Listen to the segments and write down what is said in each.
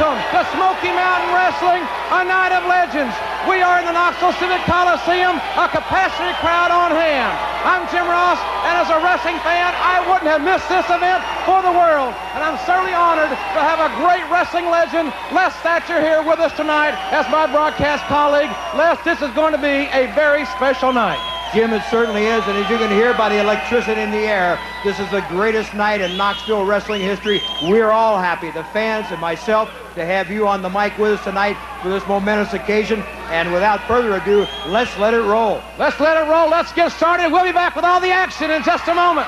welcome to Smoky Mountain Wrestling, a night of legends. We are in the Knoxville Civic Coliseum, a capacity crowd on hand. I'm Jim Ross, and as a wrestling fan, I wouldn't have missed this event for the world. And I'm certainly honored to have a great wrestling legend, Les Thatcher, here with us tonight as my broadcast colleague. Les, this is going to be a very special night. Jim, it certainly is, and as you can hear by the electricity in the air, this is the greatest night in Knoxville wrestling history. We're all happy, the fans and myself, to have you on the mic with us tonight for this momentous occasion. And without further ado, let's let it roll. Let's let it roll. Let's get started. We'll be back with all the action in just a moment.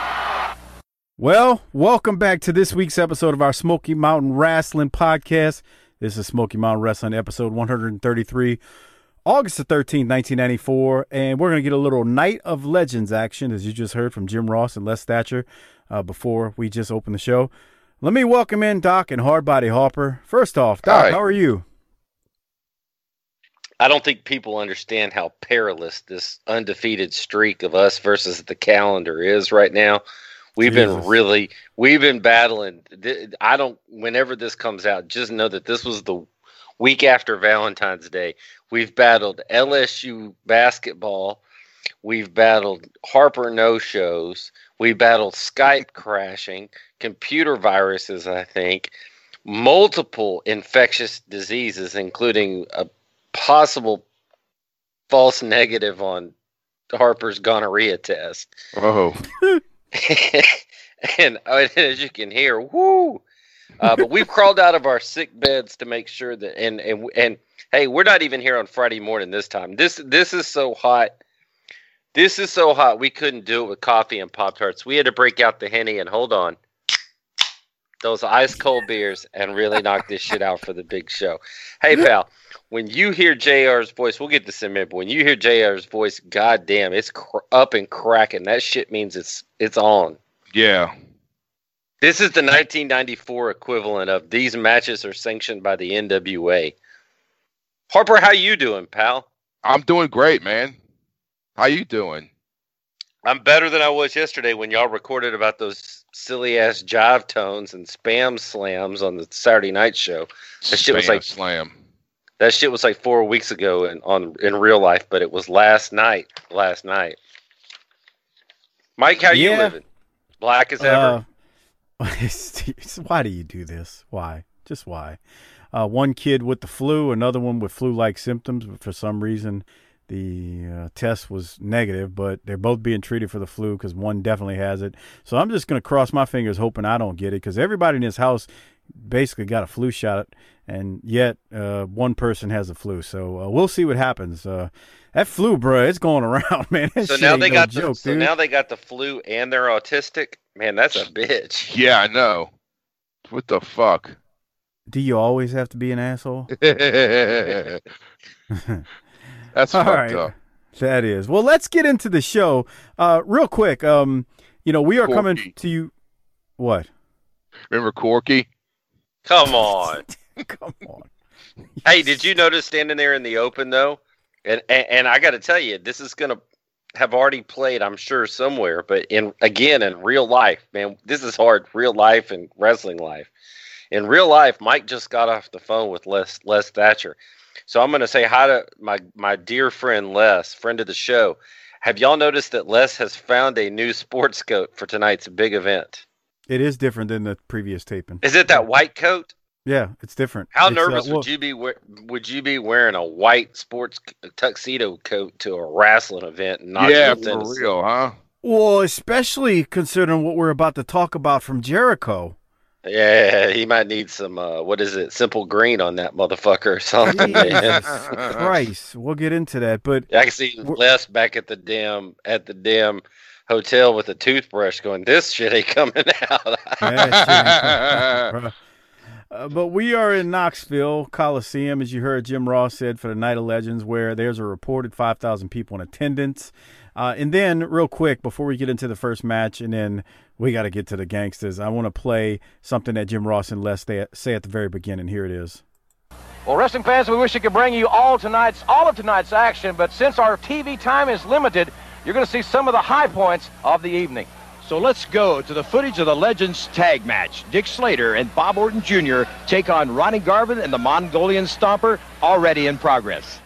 Well, welcome back to this week's episode of our Smoky Mountain Wrestling Podcast. This is Smoky Mountain Wrestling, episode 133. August the 13th, 1994, and we're going to get a little Night of Legends action, as you just heard from Jim Ross and Les Thatcher uh, before we just opened the show. Let me welcome in Doc and Hardbody Harper. First off, Doc, Hi. how are you? I don't think people understand how perilous this undefeated streak of us versus the calendar is right now. We've Jesus. been really, we've been battling. I don't, whenever this comes out, just know that this was the week after Valentine's Day. We've battled LSU basketball. We've battled Harper no shows. We battled Skype crashing, computer viruses, I think, multiple infectious diseases, including a possible false negative on Harper's gonorrhea test. Oh, and uh, as you can hear, woo! Uh, but we've crawled out of our sick beds to make sure that, and and and hey, we're not even here on Friday morning this time. This this is so hot. This is so hot. We couldn't do it with coffee and pop tarts. We had to break out the henny and hold on. Those ice cold beers and really knock this shit out for the big show. Hey, pal, when you hear JR's voice, we'll get this in a minute, but when you hear JR's voice, goddamn, it's cr- up and cracking. That shit means it's it's on. yeah. This is the 1994 equivalent of these matches are sanctioned by the NWA. Harper, how you doing, pal? I'm doing great, man. How you doing? I'm better than I was yesterday when y'all recorded about those silly ass jive tones and spam slams on the Saturday night show. That shit was Spam like slam. that shit was like four weeks ago in on in real life, but it was last night. Last night. Mike, how you living? Black as ever. Uh, why do you do this? Why? Just why? Uh, one kid with the flu, another one with flu-like symptoms, but for some reason the uh, test was negative. But they're both being treated for the flu because one definitely has it. So I'm just gonna cross my fingers, hoping I don't get it, because everybody in this house basically got a flu shot, and yet uh, one person has the flu. So uh, we'll see what happens. Uh, that flu, bro, it's going around, man. That so now they no got joke, the, so dude. now they got the flu and they're autistic. Man, that's a bitch. Yeah, I know. What the fuck? Do you always have to be an asshole? That's All fucked right. up. That is. Well, let's get into the show. Uh, real quick. Um, you know, we are coming to you. What? Remember Corky? Come on. Come on. Hey, did you notice standing there in the open though? And and, and I got to tell you, this is gonna have already played, I'm sure, somewhere. But in again in real life, man, this is hard. Real life and wrestling life. In real life, Mike just got off the phone with Les Les Thatcher. So I'm gonna say hi to my my dear friend Les, friend of the show. Have y'all noticed that Les has found a new sports coat for tonight's big event? It is different than the previous taping. Is it that white coat? Yeah, it's different. How It's, uh, nervous well, would you be? Would you be wearing a white sports tuxedo coat to a wrestling event? In yeah, for Tennessee? real, huh? Well, especially considering what we're about to talk about from Jericho. Yeah, he might need some. Uh, what is it? Simple green on that motherfucker or something. Christ. We'll get into that, but I can see We're- Les back at the damn at the damn hotel with a toothbrush, going, "This shit ain't coming out." Uh, but we are in Knoxville Coliseum, as you heard Jim Ross said, for the Night of Legends, where there's a reported 5,000 people in attendance. Uh, and then, real quick, before we get into the first match, and then we got to get to the Gangstas, I want to play something that Jim Ross and Les they say at the very beginning. Here it is. Well, wrestling fans, we wish we could bring you all tonight's all of tonight's action, but since our TV time is limited, you're going to see some of the high points of the evening. So let's go to the footage of the Legends tag match. Dick Slater and Bob Orton Jr. take on Ronnie Garvin and the Mongolian Stomper, already in progress.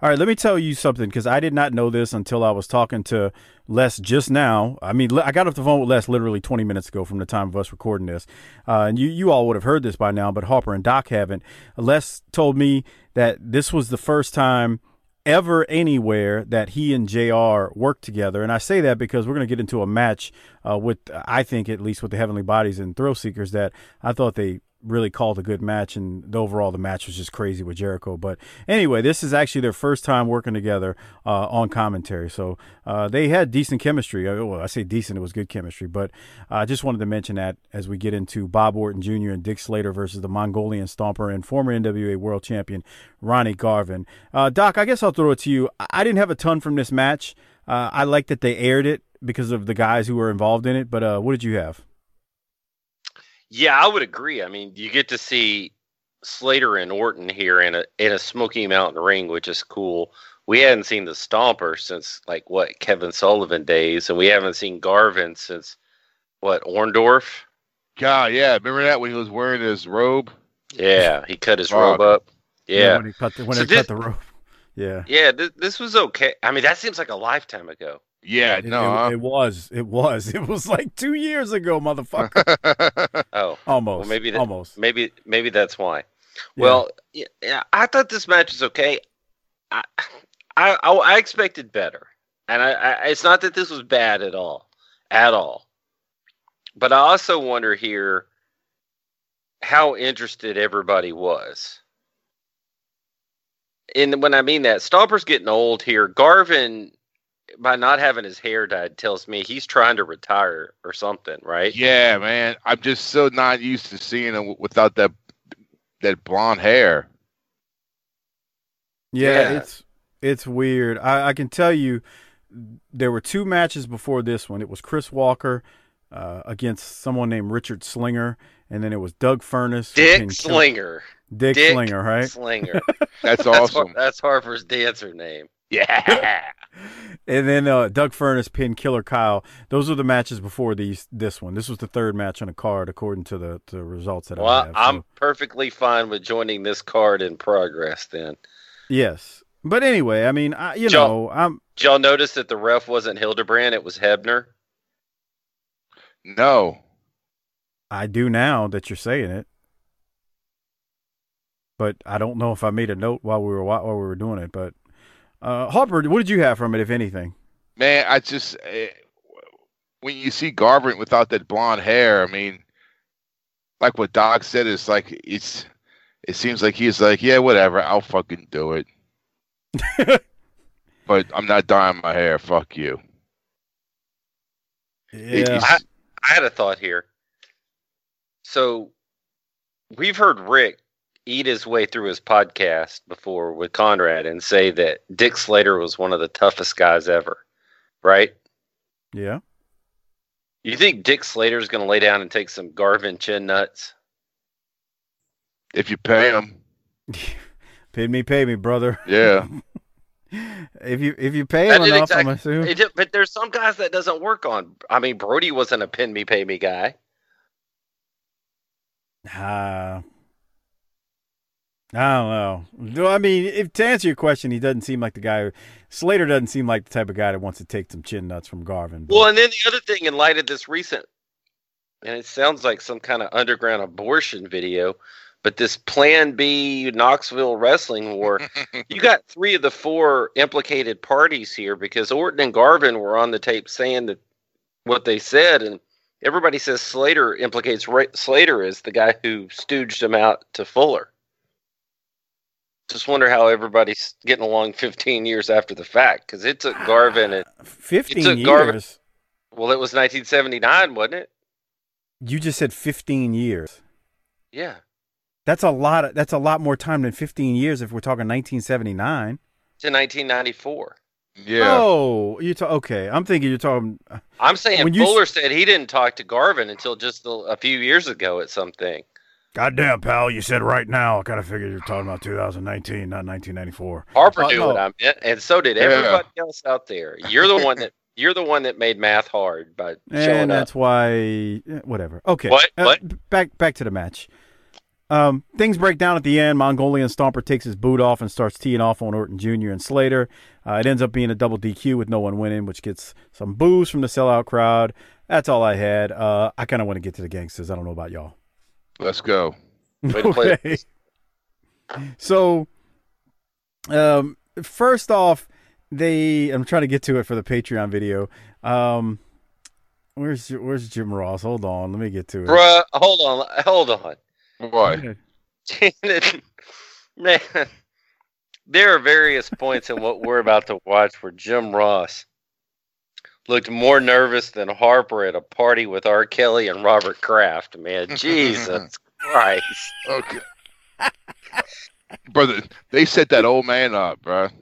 All right, let me tell you something because I did not know this until I was talking to Les just now. I mean, I got off the phone with Les literally 20 minutes ago from the time of us recording this. Uh, and you, you all would have heard this by now, but Harper and Doc haven't. Les told me that this was the first time ever anywhere that he and JR worked together. And I say that because we're going to get into a match uh, with, I think, at least with the Heavenly Bodies and Thrill Seekers that I thought they really called a good match, and overall the match was just crazy with Jericho. But anyway, this is actually their first time working together uh, on commentary, so uh, they had decent chemistry. Uh, well, I say decent; it was good chemistry. But I just wanted to mention that as we get into Bob Orton Jr. and Dick Slater versus the Mongolian Stomper and former NWA World Champion Ronnie Garvin. Uh, Doc, I guess I'll throw it to you. I didn't have a ton from this match. Uh, I like that they aired it because of the guys who were involved in it. But uh, what did you have? Yeah, I would agree. I mean, you get to see Slater and Orton here in a in a Smoky Mountain ring, which is cool. We hadn't seen the Stomper since like what Kevin Sullivan days, and we haven't seen Garvin since what Orndorff. God, yeah, remember that when he was wearing his robe? Yeah, he cut his robe up. Yeah, when he cut the, when So he this- cut the rope. Yeah. yeah. Th- this was okay. I mean, that seems like a lifetime ago. Yeah, It, no. it, it was. It was. It was like two years ago, motherfucker. Oh, Almost. well, maybe that, almost. maybe maybe that's why. Yeah. Well, yeah, I thought this match was okay. I, I, I, I expected better, and I, I, it's not that this was bad at all, at all. But I also wonder here how interested everybody was. And when I mean that, Stomper's getting old here. Garvin, by not having his hair dyed, tells me he's trying to retire or something, right? yeah, man. I'm just so not used to seeing him without that that blonde hair. Yeah, Yeah. it's it's weird. I, I can tell you, there were two matches before this one. It was Chris Walker uh, against someone named Richard Slinger, and then it was Doug Furnas. who Dick pinned- Slinger. Dick, Dick Slinger, right? Slinger. That's That's, Har- awesome. that's Harper's dancer name. yeah. And then uh, Doug Furnas pinned Killer Kyle. Those were the matches before these. This one. This was the third match on the card, according to the, to the results that I Well, have. I'm So, perfectly fine with joining this card in progress. Then, yes, but anyway, I mean, I, you Joe- know, I'm did y'all notice that the ref wasn't Hildebrand? It was Hebner. No. I do now that you're saying it, but I don't know if I made a note while we were while we were doing it. But uh, Harper, what did you have from it, if anything? Man, I just eh, when you see Garvin without that blonde hair, I mean, like what Doc said, it's like it's. It seems like he's like, yeah, whatever, I'll fucking do it. but I'm not dyeing my hair. Fuck you. Yeah, he's- I had a thought here. So, we've heard Rick eat his way through his podcast before with Conrad and say that Dick Slater was one of the toughest guys ever, right? yeah. You think Dick Slater's going to lay down and take some Garvin chin nuts? if you pay him, Pay me, pay me, brother. yeah. If you if you pay him didn't enough, I'm assuming. It but there's some guys that doesn't work on. I mean, Brody wasn't a pin me, pay me guy. Uh, I don't know. No, I mean, if to answer your question, he doesn't seem like the guy. Slater doesn't seem like the type of guy that wants to take some chin nuts from Garvin. but- Well, and then the other thing, in light of this recent, and it sounds like some kind of underground abortion video, but this Plan B Knoxville wrestling war, you got three of the four implicated parties here because Orton and Garvin were on the tape saying that what they said, and everybody says Slater implicates Ra- Slater as the guy who stooged him out to Fuller. Just wonder how everybody's getting along 15 years after the fact because it took Garvin and Fifteen took Garvin- years. Well, it was 1979, wasn't it? You just said 15 years. Yeah. That's a lot. Of, that's a lot more time than 15 years if we're talking 1979. To 1994. Yeah. Oh, you talk. Okay, I'm thinking you're talking. I'm saying When you Fuller said he didn't talk to Garvin until just a, a few years ago at something. Goddamn, pal! You said right now. I kind of figured you're talking about 2019, not 1994. Harper Uh, knew what I meant, and so did Yeah. everybody else out there. You're the one that you're the one that made math hard by showing and up. that's why. eh, Whatever. Okay. What? Uh, What? Back back to the match. Um, things break down at the end. Mongolian Stomper takes his boot off and starts teeing off on Orton Jr. and Slater. Uh, it ends up being a double DQ with no one winning, which gets some boos from the sellout crowd. That's all I had. Uh, I kind of want to get to the Gangstas. I don't know about y'all. Let's go. Way to play Okay. So, um, first off, they I'm trying to get to it for the Patreon video. Um, where's where's Jim Ross? Hold on, let me get to it. Bruh, hold on, hold on. What? Man, there are various points in what we're about to watch where Jim Ross looked more nervous than Harper at a party with R. Kelly and Robert Kraft. Man, Jesus Christ. Okay. Brother, they set that old man up, bro.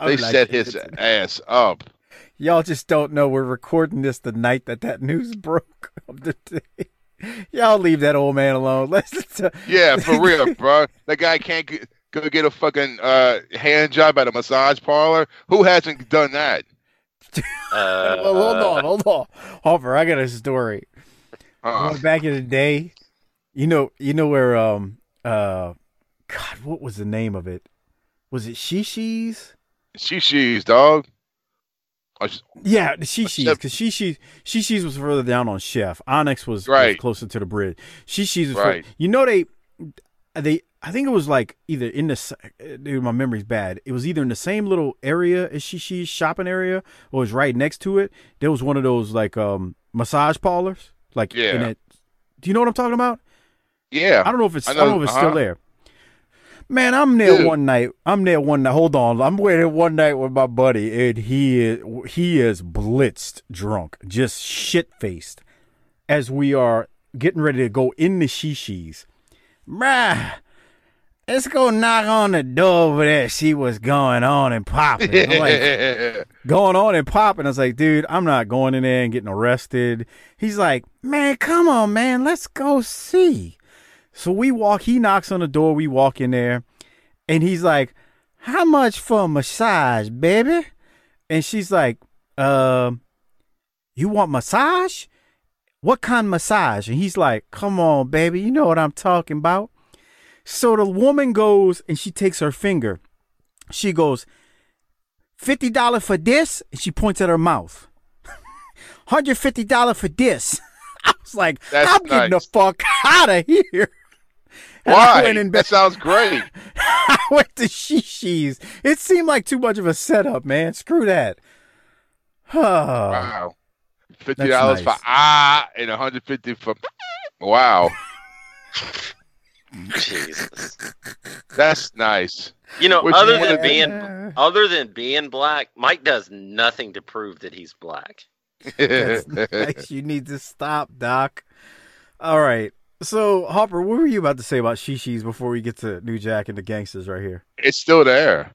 They like, set his ass up. Y'all just don't know. We're recording this the night that that news broke of the day. Y'all leave that old man alone. Let's. T- Yeah, for real, bro. That guy can't g- go get a fucking uh, hand job at a massage parlor. Who hasn't done that? Uh, well, hold on, hold on, Hopper. I got a story. Uh, back in the day, you know, you know where um uh, God, what was the name of it? Was it Shishi's? Shishi's, dog. Sh- Yeah, the Shishi's Chef- because Shishi's Shishi's was further down on Chef. Onyx was, was Right. closer to the bridge. Shishi's was Right. fur- you know they they I think it was like either in the dude my memory's bad. It was either in the same little area as Shishi's shopping area or it was right next to it. There was one of those like um massage parlors like in Yeah. it. Do you know what I'm talking about? yeah. I don't know if it's I, I don't know, know if it's uh-huh. still there. Man, I'm there Dude. one night. I'm there one night. Hold on, I'm there one night with my buddy, and he is he is blitzed drunk, just shit faced, as we are getting ready to go in the shishis. Bruh, let's go knock on the door over there, see what's going on and popping. Like, going on and popping. I was like, dude, I'm not going in there and getting arrested. He's like, man, come on, man, let's go see. So we walk, he knocks on the door, we walk in there, and he's like, How much for a massage, baby? And she's like, Um, you want massage? What kind of massage? And he's like, Come on, baby, you know what I'm talking about. So the woman goes and she takes her finger. She goes, $50 for this? And she points at her mouth. $150 for this. I was like, That's I'm getting the fuck out of here. And Why? That sounds great. I went to Shishi's. It seemed like too much of a setup, man. Screw that. Oh, Wow. Fifty dollars nice. for ah and hundred fifty for wow. Jesus. That's nice. You know, Which other than of being other than being black, Mike does nothing to prove that he's black. Nice. You need to stop, Doc. All right. So, Hopper, what were you about to say about Shishi's before we get to New Jack and the Gangstas right here? it's still there.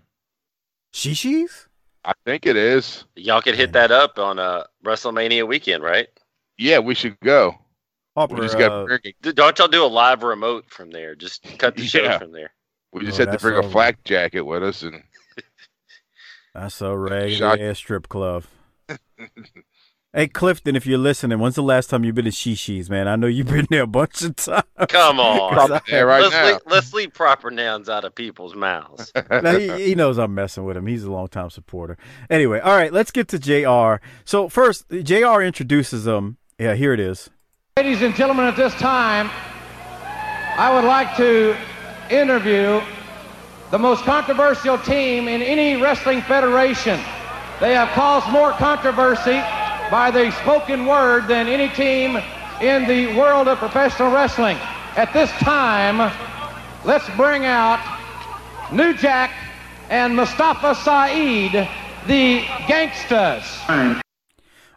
Shishi's? I think it is. Y'all could hit that up on uh, WrestleMania weekend, right? Yeah, we should go. Hopper, We just got uh, to bring. D- Don't y'all do a live remote from there? Just cut the show Yeah. from there. We just Oh, had to that's bring a over. flak jacket with us, and That's a regular Shock- ass strip club. hey, Clifton, if you're listening, when's the last time you've been to Shishi's, man? I know you've been there a bunch of times. Come on. I'm there right let's, now. leave, let's leave proper nouns out of people's mouths. Now, he, he knows I'm messing with him. He's a longtime supporter. Anyway, all right, let's get to JR. So, first, JR introduces them. Yeah, here it is. Ladies and gentlemen, at this time, I would like to interview the most controversial team in any wrestling federation. They have caused more controversy by the spoken word than any team in the world of professional wrestling. At this time, let's bring out New Jack and Mustafa Saed, the Gangstas.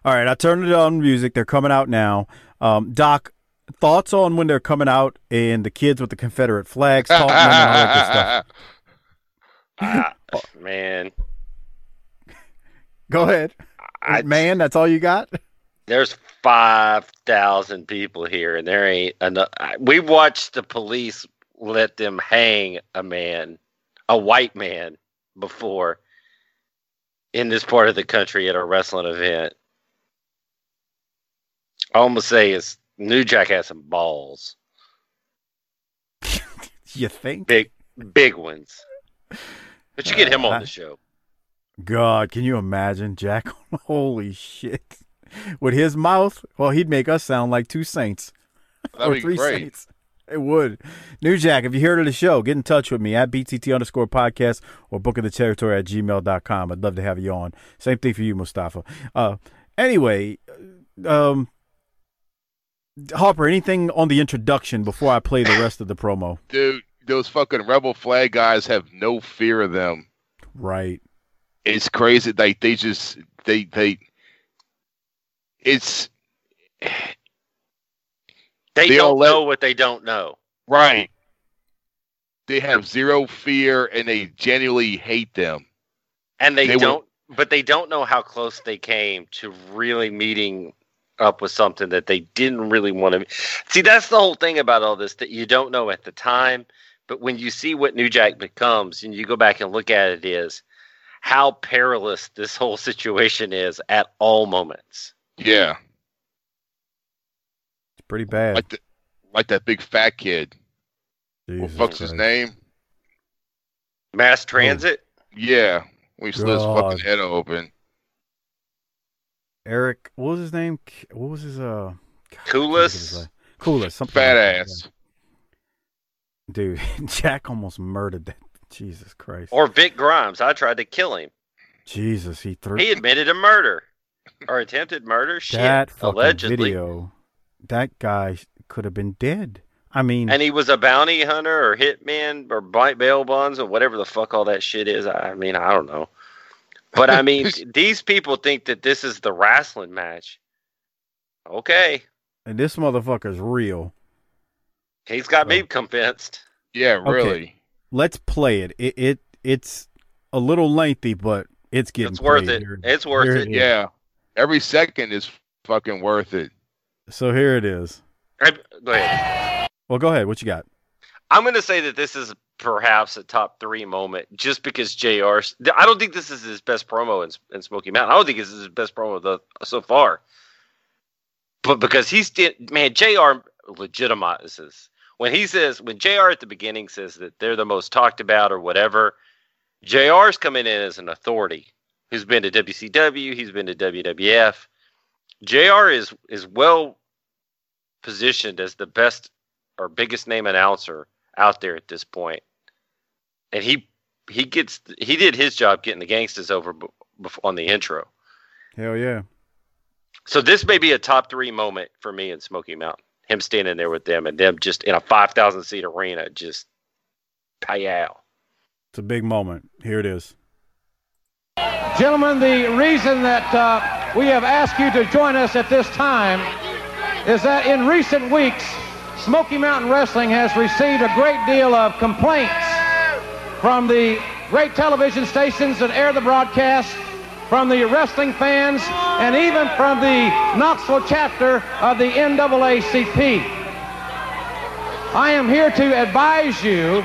All right, I turned it on music. They're coming out now. Um, Doc, thoughts on when they're coming out and the kids with the Confederate flags taunting them and all that good stuff? Ah, man, Go ahead. I, Man, that's all you got? there's five thousand people here, and there ain't enough. We watched the police let them hang a man, a white man, before in this part of the country at a wrestling event. All I'm gonna say is New Jack has some balls, You think? big, big ones. But you get him on Uh, the show. God, can you imagine Jack? Holy shit. With his mouth, well, he'd make us sound like two saints. That'd or three great. saints. It would. New Jack, if you're here to the show, get in touch with me at BTT underscore podcast or booking the territory at gmail.com. I'd love to have you on. Same thing for you, Mustafa. Uh, anyway, um, Harper, anything on the introduction before I play the rest of the promo? Dude, those fucking rebel flag guys have no fear of them. Right. It's crazy. Like they just they they. It's They, They don't let- know what they don't know. right. They have zero fear and they genuinely hate them. and they, They don't but they don't know how close they came to really meeting up with something that they didn't really want to see that's the whole thing about all this that you don't know at the time but when you see what new jack becomes and you go back and look at it is how perilous this whole situation is at all moments Yeah, It's pretty bad. like the, like that big fat kid. What Jesus fuck's his name? mass transit Yeah, we he slit his fucking head open. Eric, what was his name? What was his uh? Kulas? Kulas, something. Badass. like Dude, Jack almost murdered that. Jesus Christ. or vic grimes i tried to kill him Jesus, he threw he admitted a murder or attempted murder shit that fucking allegedly video. That guy could have been dead. I mean, and he was a bounty hunter or hitman or bite bail bonds or whatever the fuck all that shit is. I mean, I don't know. But I mean, these people think that this is the wrestling match. Okay. and this motherfucker's real. He's got me convinced. Yeah, Okay. really. Let's play it. It it it's a little lengthy, but it's getting It's worth it. Here- It's worth here it. is. Yeah, every second is fucking worth it. So here it is. Go ahead. Well, go ahead. What you got? I'm going to say that this is perhaps a top three moment just because JR. I don't think this is his best promo in, in Smoky Mountain. I don't think this is his best promo the, so far. But because he's man, JR legitimizes when he says when JR at the beginning says that they're the most talked about or whatever, JR's coming in as an authority who's been to WCW, he's been to WWF. JR is is well positioned as the best or biggest name announcer out there at this point, and he he gets he did his job getting the Gangstas over b- bef- on the intro. Hell yeah. So this may be a top three moment for me in Smoky Mountain. Him standing there with them and them just in a five thousand seat arena, just payow. It's a big moment. Here it is. Gentlemen, the reason that uh, we have asked you to join us at this time is that in recent weeks, Smoky Mountain Wrestling has received a great deal of complaints from the great television stations that air the broadcast, from the wrestling fans, and even from the Knoxville chapter of the NAACP. I am here to advise you,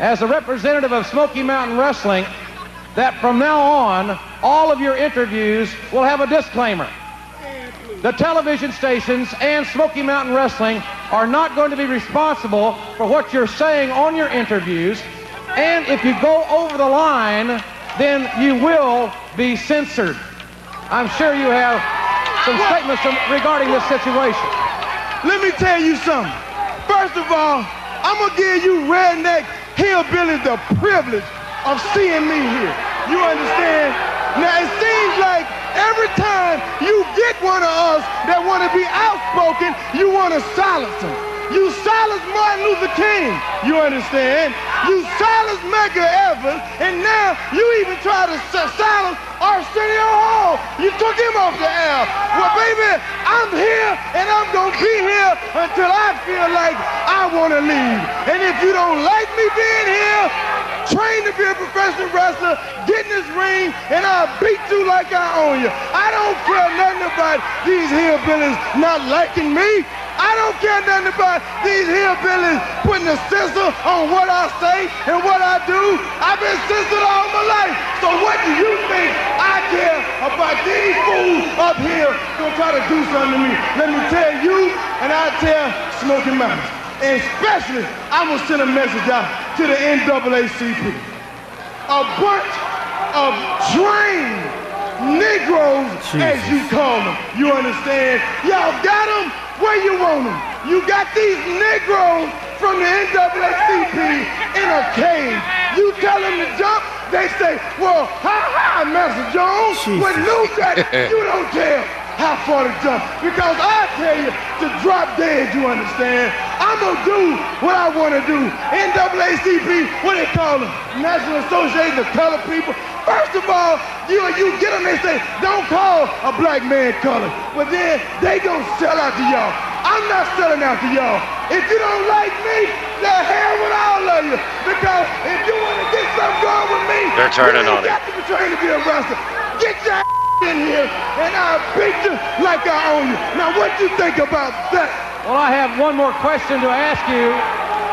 as a representative of Smoky Mountain Wrestling, that from now on, all of your interviews will have a disclaimer. The television stations and Smoky Mountain Wrestling are not going to be responsible for what you're saying on your interviews. And if you go over the line, then you will be censored. I'm sure you have some statements regarding this situation. Let me tell you something. First of all, I'm gonna give you redneck hillbillies the privilege of seeing me here. You understand? Now it seems like every time you get one of us that want to be outspoken, you want to silence them. You silence Martin Luther King. You understand? You silence Medgar Evans, and now you even try to si- silence Arsenio Hall. You took him off the air. Well, baby, I'm here and I'm gonna be here until I feel like I wanna leave. And if you don't like me being here, train to be a professional wrestler, get in this ring, and I'll beat you like I own you. I don't care nothing about these hillbillies not liking me. I don't care nothing about these hillbillies putting a censor on what I say and what I do. I've been censored all my life. So what do you think I care about these fools up here gonna try to do something to me? Let me tell you, and I tell Smoky Mountain, and especially I'm gonna send a message out to the NAACP. A bunch of trained Negroes, as you call them. You understand? Y'all got them where you want them. You got these Negroes from the NAACP in a cage. You tell them to jump, they say, well, ha ha, Master Jones. When Lou got you don't care how far to jump. Because I tell you to drop dead, you understand? I'm gonna do what I wanna do. NAACP, what they call them? National Association of Colored People. First of all, you you get them, they say, don't call a black man color. But then they gonna sell out to y'all. I'm not selling out to y'all. If you don't like me, the hell with all of you. Because if you wanna get something going with me, They're turning you on ain't it. got to be trained to be a wrestler. Get your in here and I'll beat you like I own you. Now what you think about that? Well, I have one more question to ask you,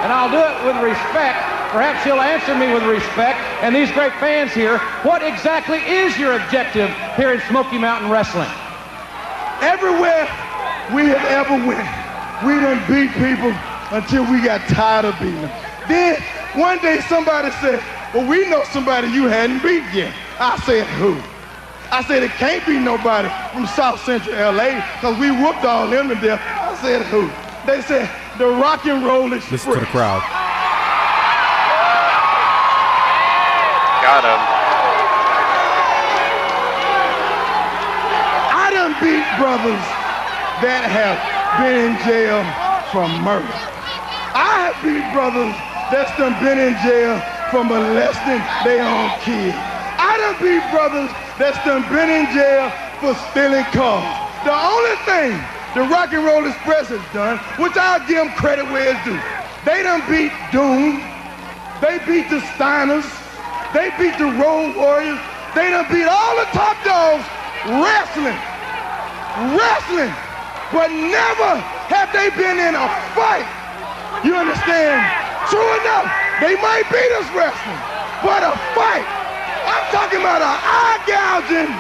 and I'll do it with respect. Perhaps you'll answer me with respect. And these great fans here, what exactly is your objective here in Smoky Mountain Wrestling? Everywhere we have ever went, we done beat people until we got tired of beating them. Then one day somebody said, well, we know somebody you hadn't beat yet. I said, who? I said, it can't be nobody from South Central LA because we whooped all them to death. I said, who? They said, the Rock and Roll Express. Listen to the crowd. Got him. I done beat brothers that have been in jail for murder. I have beat brothers that's done been in jail for molesting their own kids. I done beat brothers that's done been in jail for stealing cars. The only thing the Rock and Roll Express has done, which I'll give them credit where it's due, they done beat Doom, they beat the Steiners, they beat the Road Warriors, they done beat all the top dogs wrestling wrestling, but never have they been in a fight. You understand? True enough, they might beat us wrestling, but a fight. I'm talking about an eye gouging,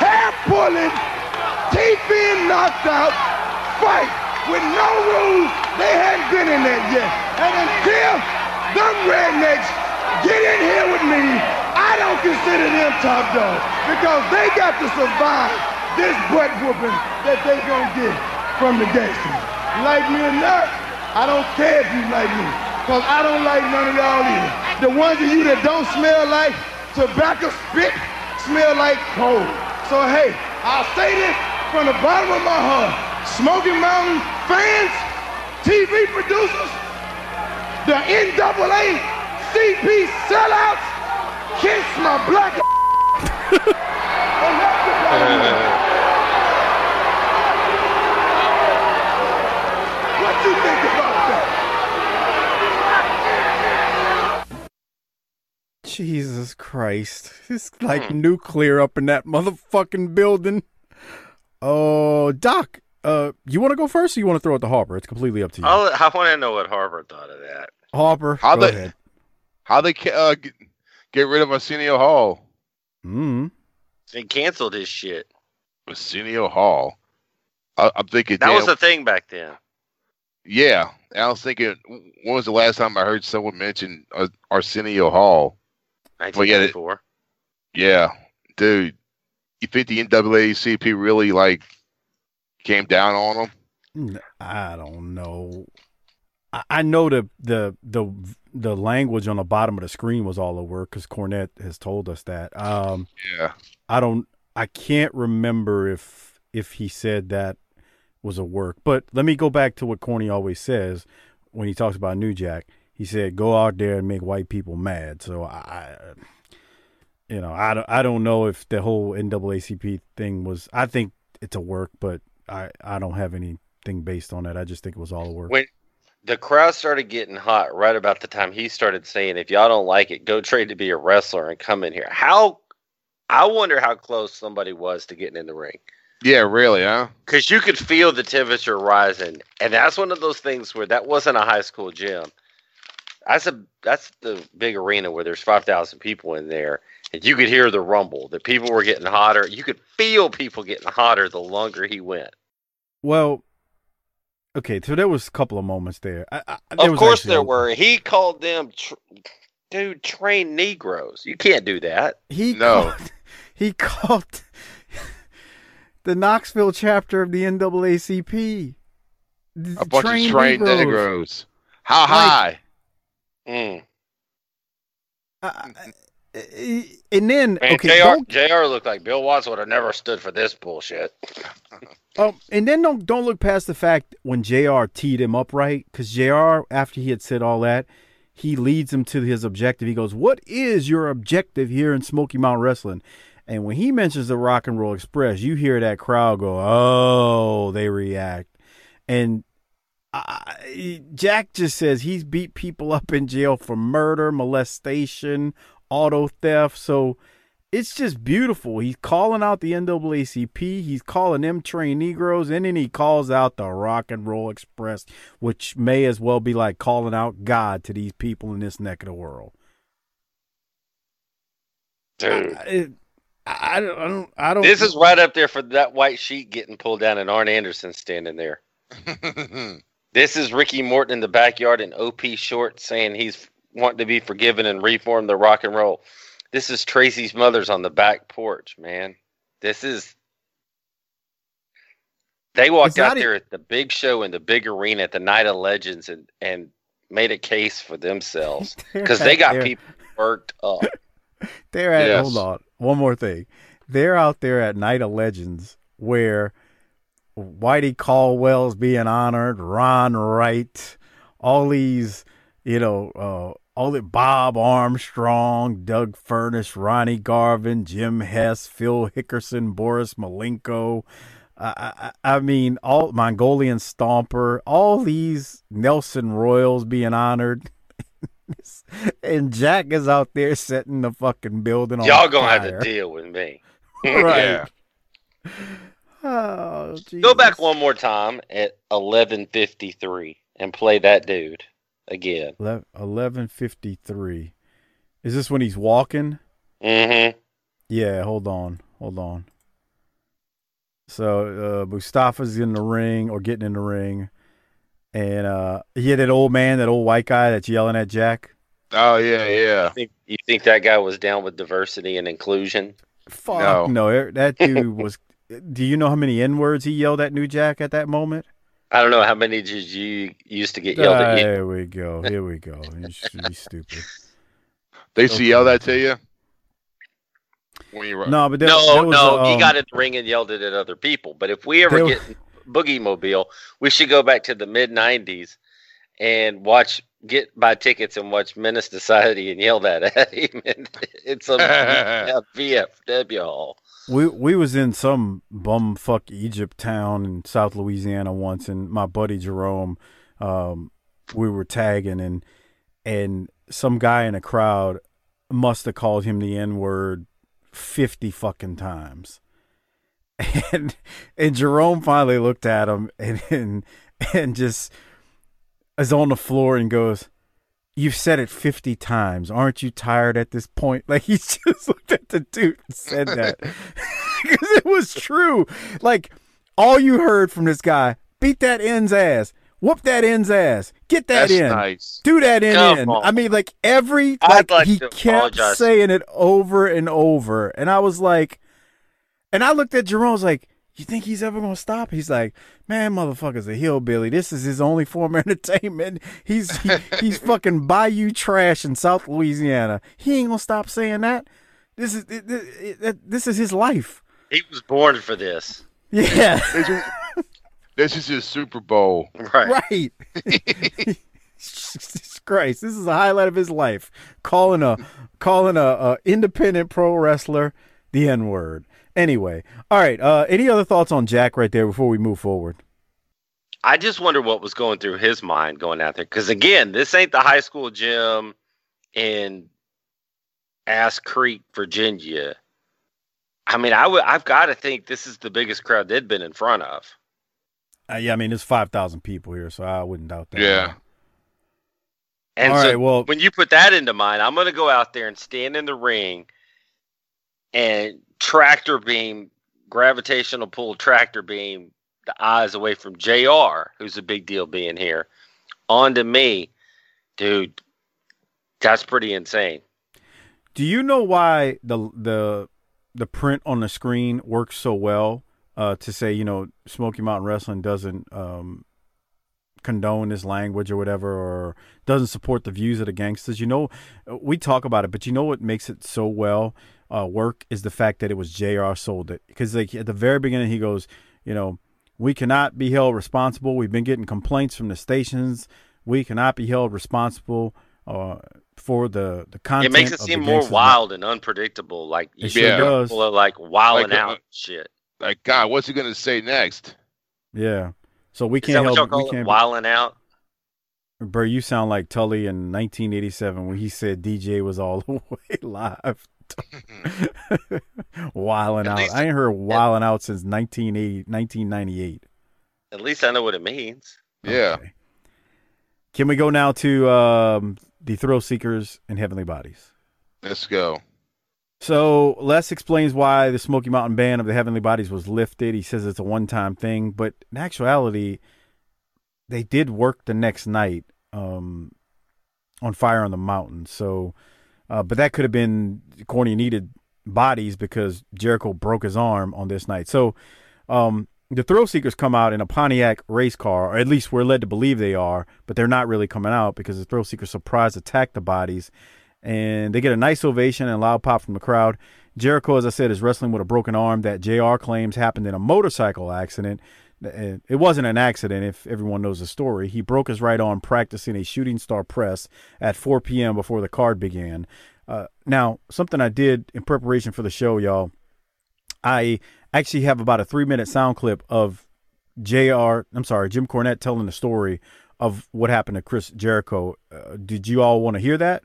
hair pulling, teeth being knocked out fight with no rules. They hadn't been in that yet. And until them rednecks get in here with me, I don't consider them top dogs because they got to survive this butt whooping that they gonna get from the Gangstas. Like me or not, I don't care if you like me, cause I don't like none of y'all either. The ones of you that don't smell like tobacco spit, smell like coal. So hey, I'll say this from the bottom of my heart. Smoky Mountain fans, TV producers, the NAACP sellouts, kiss my black and that's the bottom line. What you think about that? Jesus Christ. It's like nuclear up in that motherfucking building. Oh, Doc, uh, you want to go first or you want to throw it to Harper? It's completely up to you. I'll, I want to know what Harper thought of that. Harper, How go they ahead. how they uh, get, get rid of Arsenio Hall? Mm. They canceled his shit. Arsenio Hall. I, I'm thinking. That damn, was the thing back then. yeah. I was thinking. When was the last time I heard someone mention uh, Arsenio Hall? Well, yeah, it- 1994. Yeah, dude. You think the NAACP really like came down on them? I don't know. I, I know the, the the the language on the bottom of the screen was all over because Cornette has told us that. Um, Yeah. I don't. I can't remember if if he said that was a work. But let me go back to what Corny always says when he talks about New Jack. He said, "Go out there and make white people mad." So I, you know, I don't, I don't know if the whole NAACP thing was. I think it's a work, but I, I don't have anything based on that. I just think it was all a work. When the crowd started getting hot right about the time he started saying, "If y'all don't like it, go trade to be a wrestler and come in here." How? I wonder how close somebody was to getting in the ring. Yeah, really, huh? because you could feel the temperature rising, and that's one of those things where that wasn't a high school gym. That's a that's the big arena where there's five thousand people in there, and you could hear the rumble. That people were getting hotter. You could feel people getting hotter the longer he went. Well, okay, so there was a couple of moments there. I, I, there Of was course there a- were. He called them, tr- dude, trained Negroes. You can't do that. He No. called, he called the Knoxville chapter of the NAACP. A bunch of trained Negroes. How high? Mm. Uh, and then Man, okay, JR JR looked like Bill Watts would have never stood for this bullshit. oh, and then don't don't look past the fact when JR teed him up right because JR after he had said all that, he leads him to his objective. He goes, "What is your objective here in Smoky Mountain Wrestling?" And when he mentions the Rock and Roll Express, you hear that crowd go, "Oh!" They react, and I, Jack just says he's beat people up in jail for murder, molestation, auto theft. So it's just beautiful. He's calling out the NAACP. He's calling them trained Negroes, and then he calls out the Rock and Roll Express, which may as well be like calling out God to these people in this neck of the world. Dude. I, I, I don't. I don't. I don't This is right up there for that white sheet getting pulled down and Arn Anderson standing there. This is Ricky Morton in the backyard in OP shorts saying he's wanting to be forgiven and reform the rock and roll. This is Tracy Smothers on the back porch, man. This is. They walked out there at the big show in the big arena at the Night of Legends and, and made a case for themselves because they got people worked up. They're at Yes. hold on. One more thing. They're out there at Night of Legends where Whitey Caldwell's being honored, Ron Wright, all these, you know, uh all the Bob Armstrong, Doug Furnas, Ronnie Garvin, Jim Hess, Phil Hickerson, Boris Malenko. I, I, I mean, all Mongolian Stomper, all these Nelson Royals being honored. and Jack is out there setting the fucking building on Y'all gonna have to deal with me. right. Yeah. Oh, Go back one more time at eleven fifty three and play that dude again. Eleven fifty three. Is this when he's walking? Mm-hmm. Yeah. Hold on. Hold on. So uh, Mustafa's in the ring or getting in the ring, and uh, he had that old man, that old white guy that's yelling at Jack. Oh yeah, yeah. Think you think that guy was down with diversity and inclusion? Fuck No. no, er- that dude was. Do you know how many n words he yelled at New Jack at that moment? I don't know how many did you used to get yelled Ah, at you. There we go. Here we go. He's, he's stupid. They used to yell that to you when you were. No, but there, No, there was no, a, he um, got in the ring and yelled it at other people. But if we ever There get Boogie Mobile, we should go back to the mid '90s and watch, get buy tickets and watch Menace Society and yell that at him. It's a VFW hall. We we was in some bumfuck Egypt town in South Louisiana once, and my buddy Jerome, um, we were tagging, and and some guy in a crowd must have called him the N word fifty fucking times, and and Jerome finally looked at him and and, and just is on the floor and goes. You've said it 50 times. Aren't you tired at this point? Like, he just looked at the dude and said that. Because it was true. Like, all you heard from this guy beat that end's ass, whoop that end's ass, get that That's in, nice. do that in. Come in. on. I mean, like, every, like, like he kept apologize. saying it over and over. And I was like, and I looked at Jerome, I was like, you think he's ever gonna stop? He's like, man, motherfucker's a hillbilly. This is his only form of entertainment. He's he, he's fucking bayou trash in South Louisiana. He ain't gonna stop saying that. This is it- it- it- this is his life. He was born for this, Yeah, This is, this is his Super Bowl. right? right. Christ, this is a highlight of his life. Calling a calling a, a independent pro wrestler the N word. Anyway, all right. Uh, any other thoughts on Jack right there before we move forward? I just wonder what was going through his mind going out there. Because again, this ain't the high school gym in Ass Creek, Virginia. I mean, I would. I've got to think this is the biggest crowd they'd been in front of. Uh, yeah, I mean, there's five thousand people here, so I wouldn't doubt that. Yeah. And All so right, well- when you put that into mind, I'm going to go out there and stand in the ring and tractor beam, gravitational pull tractor beam the eyes away from JR, who's a big deal being here, onto me. Dude, that's pretty insane. Do you know why the the the print on the screen works so well uh, to say you know Smoky Mountain Wrestling doesn't um, condone this language or whatever or doesn't support the views of the Gangstas? You know, we talk about it, but you know what makes it so well uh, work is the fact that it was JR. sold it because like at the very beginning he goes, you know, we cannot be held responsible. We've been getting complaints from the stations. We cannot be held responsible. Uh, for the the content, It makes it seem more wild and unpredictable. Like you It see sure does. people are like wilding Like, uh, out and shit. Like God, what's he gonna say next? Yeah. So we Is can't what y'all help. We it? can't. Wilding out? Bro, you sound like Tully in 1987 when he said DJ was all the way live. wilding out. least- I ain't heard wilding out since 1980, 1998. At least I know what it means. Yeah. Okay. Can we go now to um, the Thrill Seekers and Heavenly Bodies? Let's go. So Les explains why the Smoky Mountain ban of the Heavenly Bodies was lifted. He says it's a one-time thing, but in actuality, they did work the next night um, on Fire on the Mountain. So, uh, but that could have been Corny needed bodies because Jericho broke his arm on this night. So, um, the Thrill Seekers come out in a Pontiac race car, or at least we're led to believe they are, but they're not really coming out because the Thrill Seekers surprise attack the bodies and they get a nice ovation and loud pop from the crowd. Jericho, as I said, is wrestling with a broken arm that JR claims happened in a motorcycle accident. It wasn't an accident, if everyone knows the story. He broke his right arm practicing a shooting star press at 4 p.m. before the card began. Uh, now, something I did in preparation for the show, y'all, I actually have about a three minute sound clip of JR, I'm sorry, Jim Cornette telling the story of what happened to Chris Jericho. Uh, did you all want to hear that?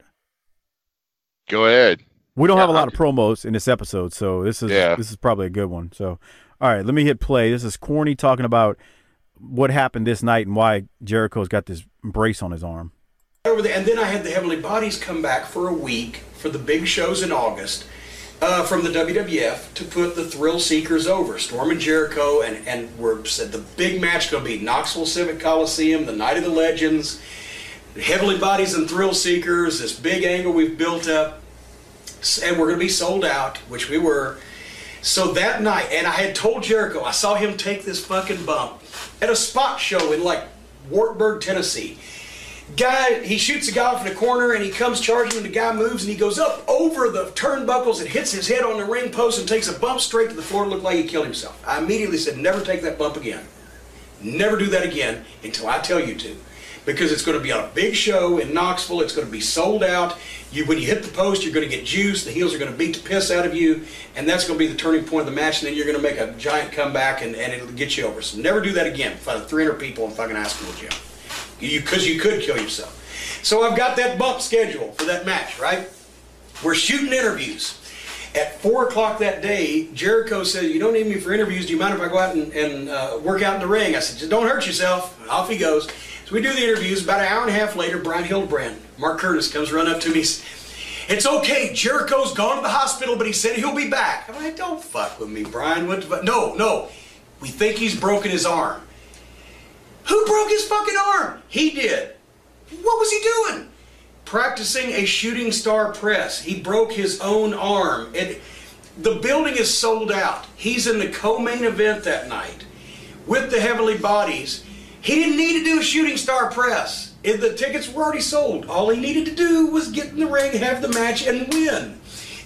Go ahead. We don't Yeah, have a lot of promos in this episode, so this is Yeah. this is probably a good one. So, all right, let me hit play. This is Corny talking about what happened this night and why Jericho's got this brace on his arm. over there, and then I had the Heavenly Bodies come back for a week for the big shows in August uh, from the WWF to put the Thrill Seekers over. Storm and Jericho, and and we're said the big match going to be Knoxville Civic Coliseum, the Night of the Legends, Heavenly Bodies and Thrill Seekers. This big angle we've built up, and we're going to be sold out, which we were. So that night, and I had told Jericho, I saw him take this fucking bump at a spot show in like Wartburg, Tennessee. Guy he shoots a guy off in the corner and he comes charging and the guy moves and he goes up over the turnbuckles and hits his head on the ring post and takes a bump straight to the floor looked like he killed himself. I immediately said never take that bump again. Never do that again until i tell you to because it's going to be on a big show in knoxville. It's going to be sold out you when you hit the post you're going to get juice the heels are going to beat the piss out of you and that's going to be the turning point of the match and then you're going to make a giant comeback and, and it'll get you over so never do that again of 300 people in fucking high school gym you because you could kill yourself. So I've got that bump scheduled for that match, right? We're shooting interviews. At four o'clock that day, Jericho said, "You don't need me for interviews. Do you mind if I go out and, and uh, work out in the ring?" I said, "Just don't hurt yourself." And off he goes. So we do the interviews. About an hour and a half later, Brian Hildebrand, Mark Curtis, comes run up to me. It's okay. Jericho's gone to the hospital, but he said he'll be back. I'm like, "Don't fuck with me, Brian." What? The, fu-" no, no. We think he's broken his arm. Who broke his fucking arm? He did. What was he doing? Practicing a shooting star press. He broke his own arm. It, the building is sold out. He's in the co-main event that night with the Heavenly Bodies. He didn't need to do a shooting star press. If the tickets were already sold. All he needed to do was get in the ring, have the match, and win.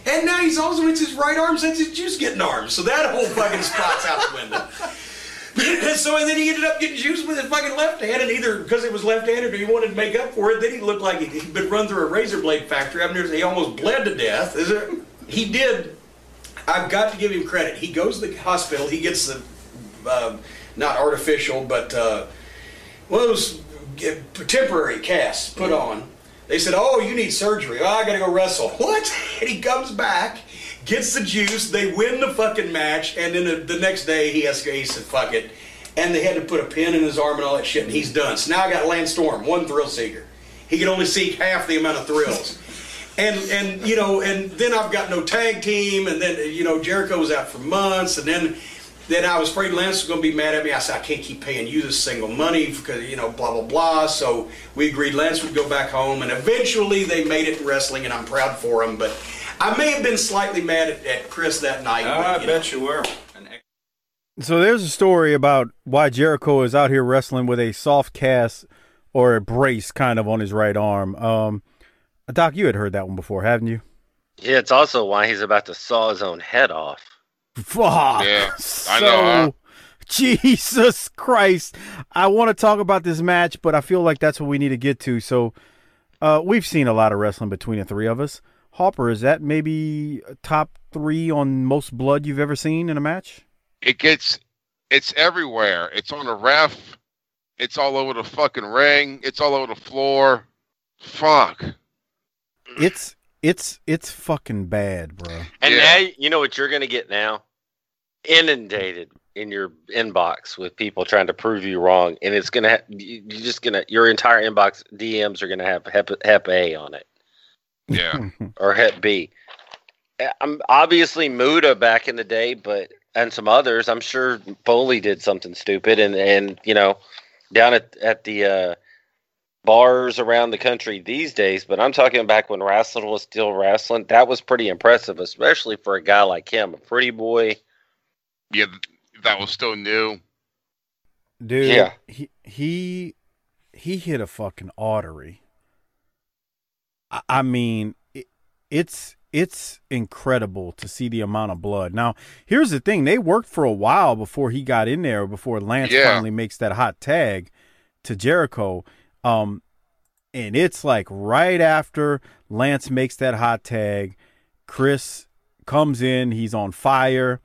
And now he's also it's his right arm since his juice getting arms. So that whole fucking spot's out the window. so and then he ended up getting juice with his fucking left hand, and either because it was left-handed or he wanted to make up for it, then he looked like he'd been run through a razor blade factory. I've never, he almost bled to death. Is it? He did. I've got to give him credit. He goes to the hospital. He gets the uh, not artificial, but uh, one of those temporary casts put mm-hmm. on. They said, "Oh, you need surgery. Oh, I got to go wrestle." What? And he comes back, gets the juice. They win the fucking match, and then the, the next day he has he said, "Fuck it," and they had to put a pin in his arm and all that shit, and he's done. So now I got Lance Storm, one thrill seeker. He can only seek half the amount of thrills. And and you know, and then I've got no tag team, and then you know Jericho was out for months, and then then I was afraid Lance was going to be mad at me. I said I can't keep paying you this single money because you know blah blah blah. So we agreed Lance would go back home, and eventually they made it in wrestling, and I'm proud for him. But I may have been slightly mad at, at Chris that night. I but, bet you were. So there's a story about why Jericho is out here wrestling with a soft cast or a brace kind of on his right arm. Um, Doc, you had heard that one before, haven't you? Yeah, it's also why he's about to saw his own head off. Fuck. Yeah, so, I know, huh? Jesus Christ. I want to talk about this match, but I feel like that's what we need to get to. So, uh, we've seen a lot of wrestling between the three of us. Hopper, is that maybe top three on most blood you've ever seen in a match? It gets, it's everywhere. It's on the ref. It's all over the fucking ring. It's all over the floor. Fuck. It's it's it's fucking bad, bro. And Yeah. now you know what you're going to get now? Inundated in your inbox with people trying to prove you wrong, and it's gonna ha- you- you're just gonna your entire inbox DMs are gonna have Hep, Hep A on it Yeah. or Hep B. I'm obviously Muta back in the day, but and some others. I'm sure Foley did something stupid, and and you know down at at the uh, bars around the country these days. But I'm talking back when wrestling was still wrestling. That was pretty impressive, especially for a guy like him, a pretty boy. Yeah. That was still new. Dude, Yeah. he he he hit a fucking artery. I, I mean, it, it's it's incredible to see the amount of blood. Now, here's the thing: they worked for a while before he got in there, before Lance Yeah. finally makes that hot tag to Jericho. Um, and it's like right after Lance makes that hot tag, Chris comes in, he's on fire,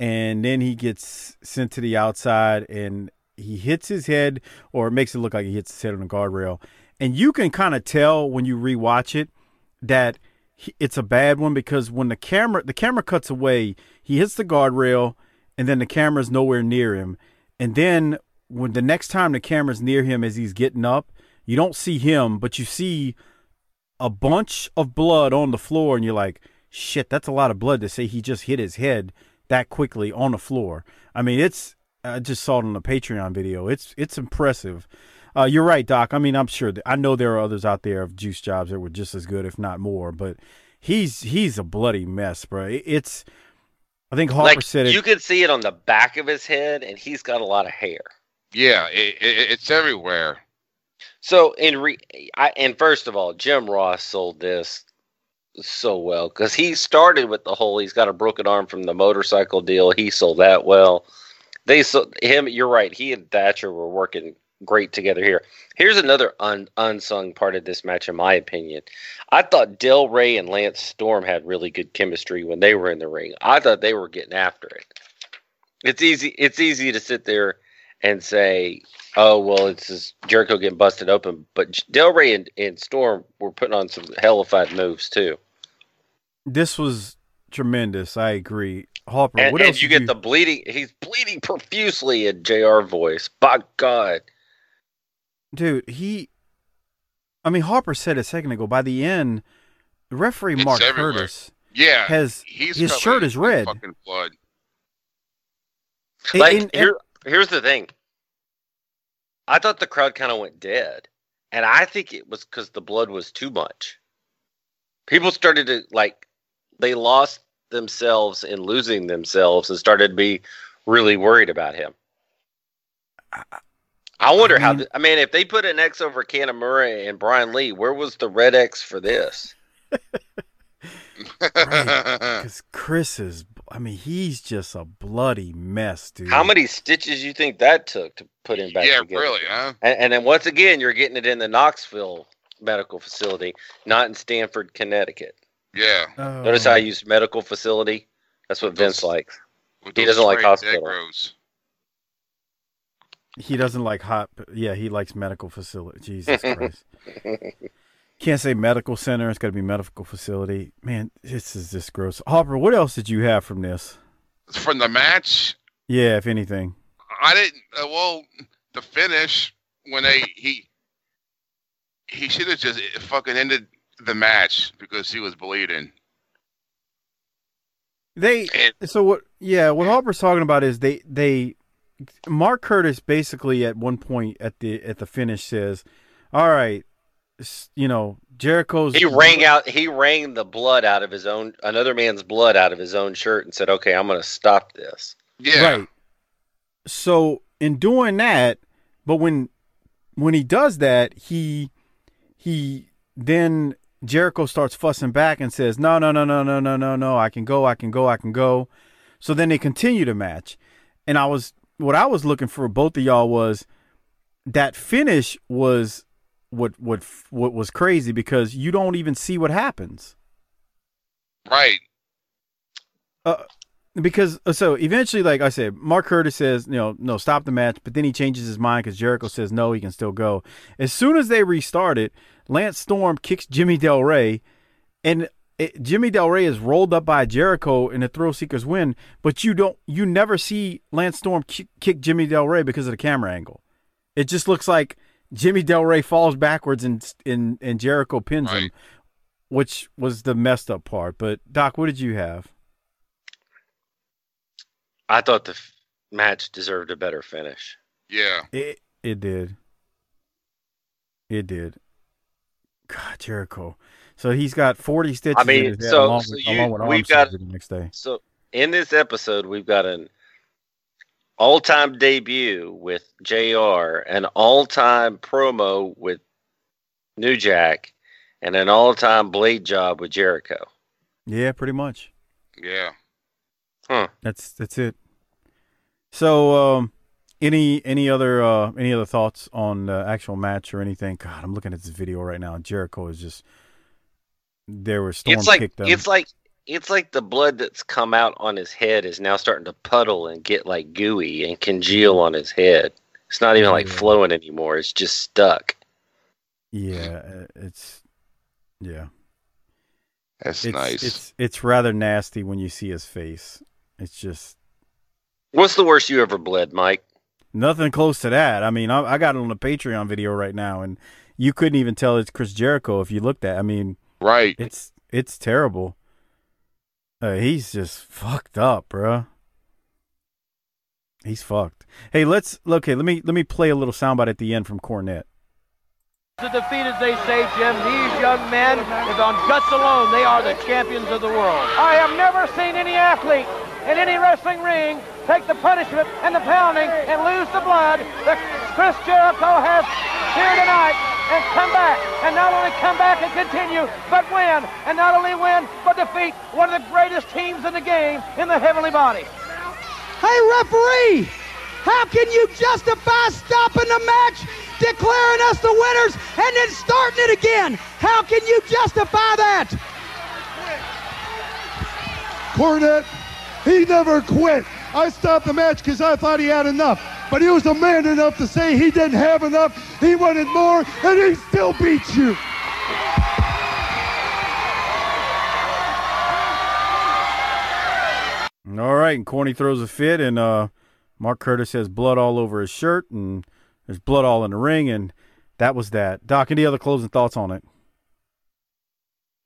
and then he gets sent to the outside and he hits his head, or makes it look like he hits his head on the guardrail. And you can kind of tell when you rewatch it that he, it's a bad one because when the camera the camera cuts away, he hits the guardrail, and then the camera's nowhere near him. And then when the next time the camera's near him as he's getting up, you don't see him, but you see a bunch of blood on the floor, and you're like, shit, that's a lot of blood to say he just hit his head that quickly on the floor. I mean, it's I just saw it on the Patreon video. It's it's impressive. Uh, you're right, Doc. I mean, I'm sure that, I know there are others out there of juice jobs that were just as good, if not more. But he's he's a bloody mess, bro. It's I think Harper like said it. you could see it on the back of his head, and he's got a lot of hair. Yeah, it, it, it's everywhere. So in re, I, and first of all, Jim Ross sold this so well because he started with the whole he's got a broken arm from the motorcycle deal. He sold that well. They sold him. You're right. He and Thatcher were working great together here. Here's another un, unsung part of this match, in my opinion. I thought Del Ray and Lance Storm had really good chemistry when they were in the ring. I thought they were getting after it. It's easy. It's easy to sit there and say, "Oh, well, it's just Jericho getting busted open," but Del Ray and, and Storm were putting on some hellified moves too. This was tremendous. I agree. Harper, And, what and else you did get the bleeding. He's bleeding profusely in JR. voice. By God, dude? He, I mean, Harper said a second ago. By the end, the referee It's Mark everywhere. Curtis Yeah, has he's his shirt is red. Fucking blood. like And- and- here, here's the thing. I thought the crowd kind of went dead, and I think it was because the blood was too much. People started to like, they lost themselves in losing themselves and started to be really worried about him. I wonder how. mean- th- I mean, if they put an X over Kanamura and Brian Lee, where was the red X for this? Because Chris is, I mean, he's just a bloody mess, dude. How many stitches you think that took to put him back yeah, together? really, huh? And, and then once again, you're getting it in the Knoxville medical facility, not in Stamford, Connecticut. Yeah. Oh. Notice how I used medical facility. That's what Vince Those- likes. He doesn't like straight hospital. Negros. He doesn't like hot. Yeah, he likes medical facility. Jesus Christ. Can't say medical center. It's got to be medical facility. Man, this is just gross. Harper, what else did you have from this? From the match, Yeah, if anything. I didn't. Uh, well, the finish when they he he should have just fucking ended the match because he was bleeding. They And so what? Yeah, what Harper's talking about is they they Mark Curtis basically at one point at the at the finish says, "All right, you know Jericho's." He rang out. He rang the blood out of his own, another man's blood out of his own shirt, and said, "Okay, I'm going to stop this." yeah, Right. So in doing that, but when when he does that, he he then Jericho starts fussing back and says, "No, no, no, no, no, no, no, no. I can go. I can go. I can go." So then they continue the match, and I was what I was looking for both of y'all was that finish was what what what was crazy because you don't even see what happens right. Uh, because uh, so eventually, like I said, Mark Curtis says, you know, no, stop the match, but then he changes his mind because Jericho says no, he can still go. As soon as they restart it, Lance Storm kicks Jimmy Del Ray, and it, Jimmy Del Ray is rolled up by Jericho in the Thrill Seekers win, but you don't, you never see Lance Storm kick, kick Jimmy Del Ray because of the camera angle. It just looks like Jimmy Del Ray falls backwards and and, and Jericho pins him, which was the messed up part. But Doc, what did you have? I thought the f- match deserved a better finish. Yeah, It it did. It did. God, Jericho. So he's got forty stitches. I mean, in his head so- along so with, you- along with we've got- the next day. So in this episode, we've got an all-time debut with JR. an all-time promo with New Jack, and an all-time blade job with Jericho. Yeah, pretty much. yeah. Huh. That's that's it. So, um, any any other uh, any other thoughts on the actual match or anything? God, I'm looking at this video right now, Jericho is just there was storm it's like kicked him. it's like it's like the blood that's come out on his head is now starting to puddle and get like gooey and congeal on his head. It's not even like Yeah. flowing anymore. It's just stuck. yeah, uh, it's yeah. That's It's, nice. It's it's rather nasty when you see his face. It's just What's the worst you ever bled, Mike? nothing close to that. I mean, I, I got it on a Patreon video right now, and you couldn't even tell it's Chris Jericho if you looked at. I mean, right. it's it's terrible. Uh, he's just fucked up, bruh. He's fucked. Hey, let's okay. Let me let me play a little soundbite at the end from Cornette. To defeat, as they say, Jim, these young men, if on guts alone, they are the champions of the world. I have never seen any athlete in any wrestling ring take the punishment and the pounding and lose the blood that Chris Jericho has here tonight and come back. And not only come back and continue, but win. And not only win, but defeat one of the greatest teams in the game in the heavenly body. Hey, referee, how can you justify stopping the match, declaring us the winners, and then starting it again? How can you justify that? Cornette, he never quit. I stopped the match because I thought he had enough. But he was a man enough to say he didn't have enough. He wanted more, and he still beats you. All right, and Corny throws a fit, and uh, Mark Curtis has blood all over his shirt, and there's blood all in the ring, and that was that. Doc, any other closing thoughts on it?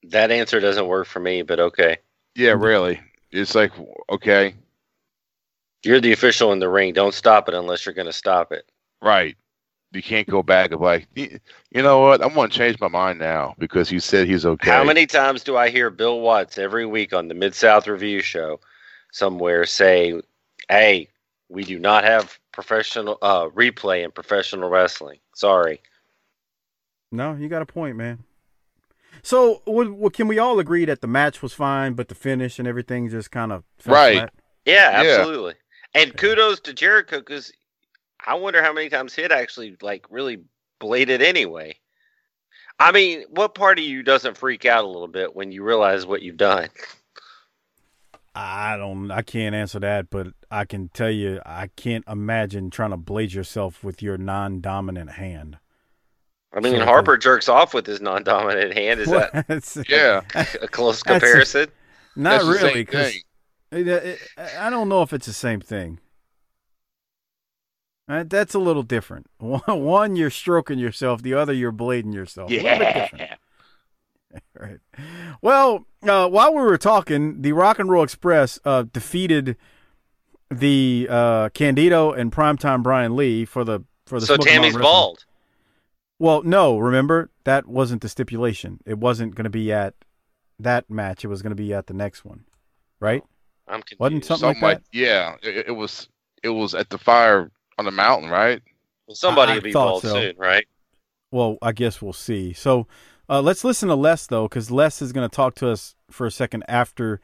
That answer doesn't work for me, but okay. Yeah, really. It's like okay, You're the official in the ring. Don't stop it unless you're going to stop it. right. You can't go back and like, you know what? I'm going to change my mind now because you said he's okay. How many times do I hear Bill Watts every week on the Mid South Review Show somewhere say, "Hey, we do not have professional uh, replay in professional wrestling." Sorry. No, you got a point, man. So, would, would- can we all agree that the match was fine, but the finish and everything just kind of Right. flat? Yeah, Yeah. Absolutely. And kudos to Jericho because I wonder how many times he'd actually like really bladed anyway. I mean, what part of you doesn't freak out a little bit when you realize what you've done? I don't. I can't answer that, but I can tell you, I can't imagine trying to blade yourself with your non-dominant hand. I mean, Sure, uh, Harper jerks off with his non-dominant hand. Is that That's- Yeah. a close That's a- comparison? Not That's really, same I don't know if it's the same thing. Uh, that's a little different. One, you're stroking yourself. The other, you're blading yourself. A little bit different. Yeah. Right. Well, uh, while we were talking, the Rock and Roll Express uh, defeated the uh, Candido and Primetime Brian Lee for the for the. So Tammy's bald. Well, no, remember that wasn't the stipulation. It wasn't going to be at that match. It was going to be at the next one, right? I'm confused. Wasn't something, Something like like yeah, it, it was it was at the fire on the mountain, right? Well, somebody I- I will be thought bald so. soon, right? Well, I guess we'll see. So uh, let's listen to Les though, because Les is going to talk to us for a second after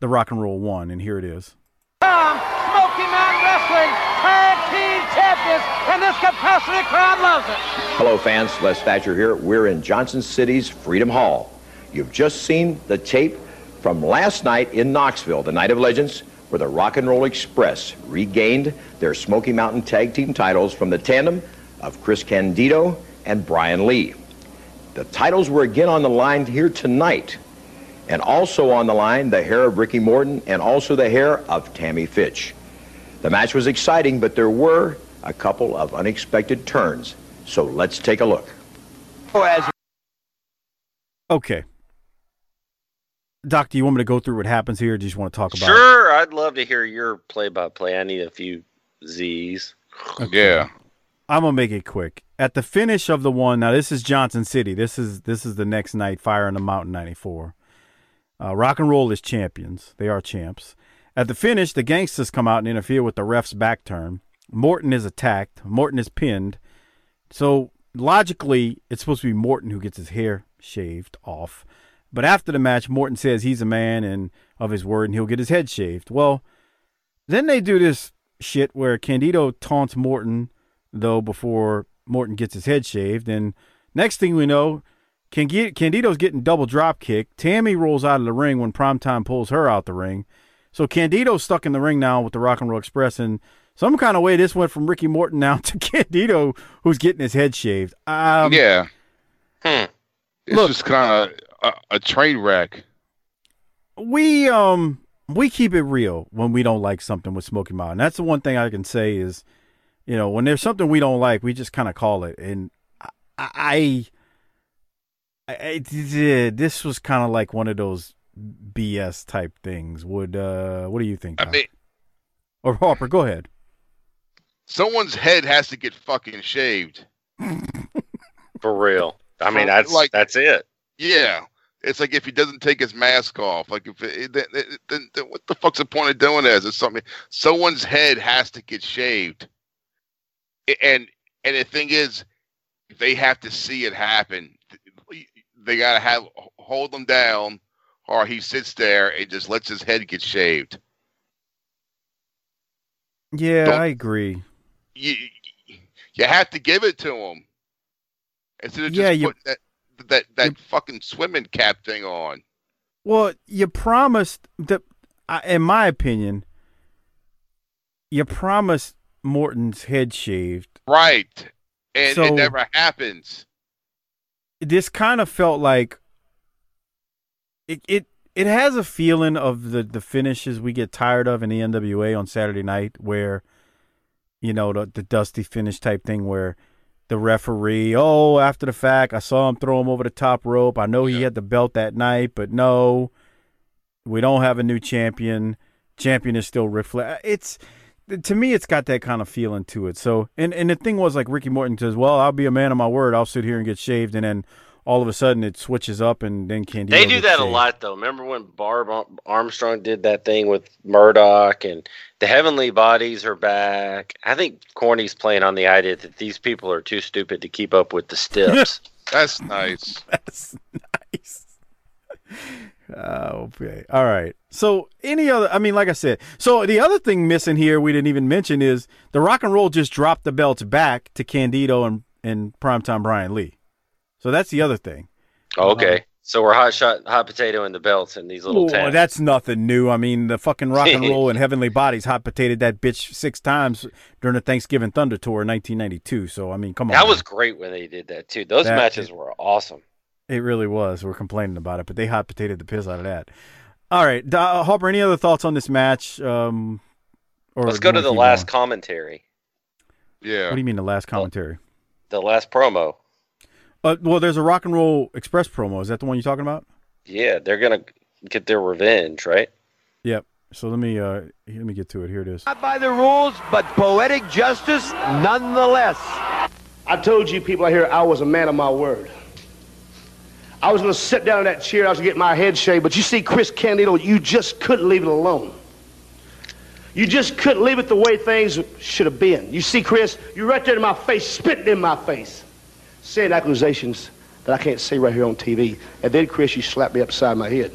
the Rock and Roll one, and here it is. Tom, Smoky Mountain Wrestling Tag Team Champions, and this compassionate crowd loves it. Hello, fans. Les Thatcher here. We're in Johnson City's Freedom Hall. You've just seen the tape from last night in Knoxville, the Night of Legends, where the Rock and Roll Express regained their Smoky Mountain Tag Team titles from the tandem of Chris Candido and Brian Lee. The titles were again on the line here tonight. And also on the line, the hair of Ricky Morton and also the hair of Tammy Fitch. The match was exciting, but there were a couple of unexpected turns. So let's take a look. Oh, okay. Doc, do you want me to go through what happens here? Or do you just want to talk about it? Sure, I'd love to hear your play-by-play. I need a few Z's. Yeah. I'm gonna make it quick. At the finish of the one, now this is Johnson City. This is this is the next night, Fire on the Mountain '94. Uh, rock and roll is champions. They are champs. At the finish, the Gangstas come out and interfere with the ref's back turn. Morton is attacked. Morton is pinned. So logically, it's supposed to be Morton who gets his hair shaved off. But after the match, Morton says he's a man and of his word, and he'll get his head shaved. Well, then they do this shit where Candido taunts Morton, though, before Morton gets his head shaved. And next thing we know, Candido's getting double drop kicked. Tammy rolls out of the ring when Primetime pulls her out the ring. So Candido's stuck in the ring now with the Rock and Roll Express. And some kind of way, this went from Ricky Morton now to Candido, who's getting his head shaved. Um, yeah. Hmm. It's Look- just kind of a, a train wreck. we um we keep it real when we don't like something with Smoky Mountain. That's the one thing I can say is, you know, when there's something we don't like, we just kind of call it. And I, I, I, I this was kind of like one of those BS type things. Would uh, what do you think? I mean, or Harper, go ahead. someone's head has to get fucking shaved. For real. I mean, that's like- that's it. Yeah. It's like if he doesn't take his mask off, like if it, then, then, then, then what the fuck's the point of doing this? It's something. Someone's head has to get shaved, and and the thing is, they have to see it happen. They gotta have hold him down, or he sits there and just lets his head get shaved. Yeah, Don't- I agree. You you have to give it to him instead of just Yeah, you- that that that fucking swimming cap thing on. Well, you promised that, in my opinion, you promised Morton's head shaved. Right. And So- it never happens. this kind of felt like it it it has a feeling of the the finishes we get tired of in the NWA on Saturday night where you know the the dusty finish type thing where the referee oh after the fact I saw him throw him over the top rope. I know he had the belt that night but no we don't have a new champion. Champion is still Ric Flair. Uh, it's to me it's got that kind of feeling to it. So and and the thing was like Ricky Morton says well I'll be a man of my word. I'll sit here and get shaved and then all of a sudden it switches up and then Candido They do gets that a lot, though. Remember when Bob Armstrong did that thing with Murdoch and the Heavenly Bodies are back? I think Corny's playing on the idea that these people are too stupid to keep up with the stiffs. That's nice. That's nice. Okay. All right. So any other I mean like I said, so the other thing missing here we didn't even mention is the rock and roll just dropped the belts back to Candido and and primetime Brian Lee. So that's the other thing. Oh, okay. So we're hot shot, hot potato in the belts in these little Oh, towns. that's nothing new. I mean, the fucking rock and roll and heavenly bodies hot potatoed that bitch six times during the Thanksgiving Thunder tour in 1992. So I mean, come on. That man. was great when they did that too. Those That- matches were awesome. It really was. We're complaining about it, but they hot potatoed the piss out of that. All right, uh, Harper. Any other thoughts on this match? Um, or Let's go to the last going? commentary, Yeah. What do you mean the last commentary? the last promo. Uh, well, there's a Rock and Roll Express promo. Is that the one you're talking about? Yeah, they're gonna get their revenge, right? Yep. So let me uh let me get to it. Here it is. Not by the rules, but poetic justice nonetheless. I told you people out here I was a man of my word. I was going to sit down in that chair, I was going to get my head shaved, but you see, Chris Candido, you just couldn't leave it alone. You just couldn't leave it the way things should have been. You see, Chris, you're right there in my face, spitting in my face, saying accusations that I can't say right here on TV. And then, Chris, you slapped me upside my head.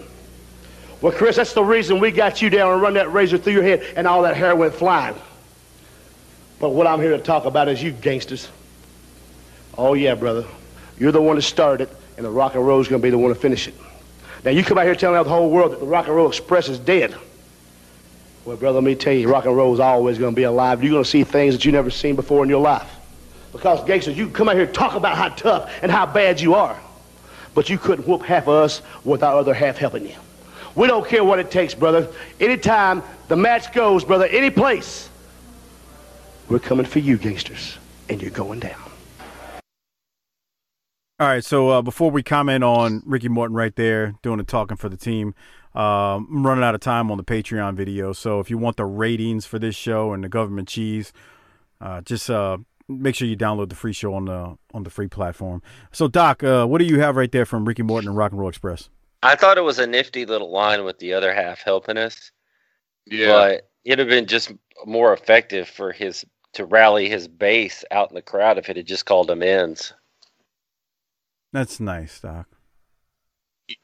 Well, Chris, that's the reason we got you down and run that razor through your head and all that hair went flying. But what I'm here to talk about is you Gangstas. Oh, yeah, brother. You're the one that started it, and the rock and roll's gonna be the one to finish it. Now, you come out here telling the whole world that the rock and roll express is dead. Well, brother, let me tell you, rock and roll is always gonna be alive. You're gonna see things that you never seen before in your life. Because, Gangstas, you come out here and talk about how tough and how bad you are. But you couldn't whoop half of us without our other half helping you. We don't care what it takes, brother. Anytime the match goes, brother, any place, we're coming for you, Gangstas, and you're going down. All right, so uh, before we comment on Ricky Morton right there doing the talking for the team, um, I'm running out of time on the Patreon video. So if you want the ratings for this show and the government cheese, uh, just uh, make sure you download the free show on the on the free platform. So Doc, uh, what do you have right there from Ricky Morton and Rock and Roll Express? I thought it was a nifty little line with the other half helping us, Yeah. but it'd have been just more effective for his to rally his base out in the crowd if it had just called him ends. That's nice, Doc.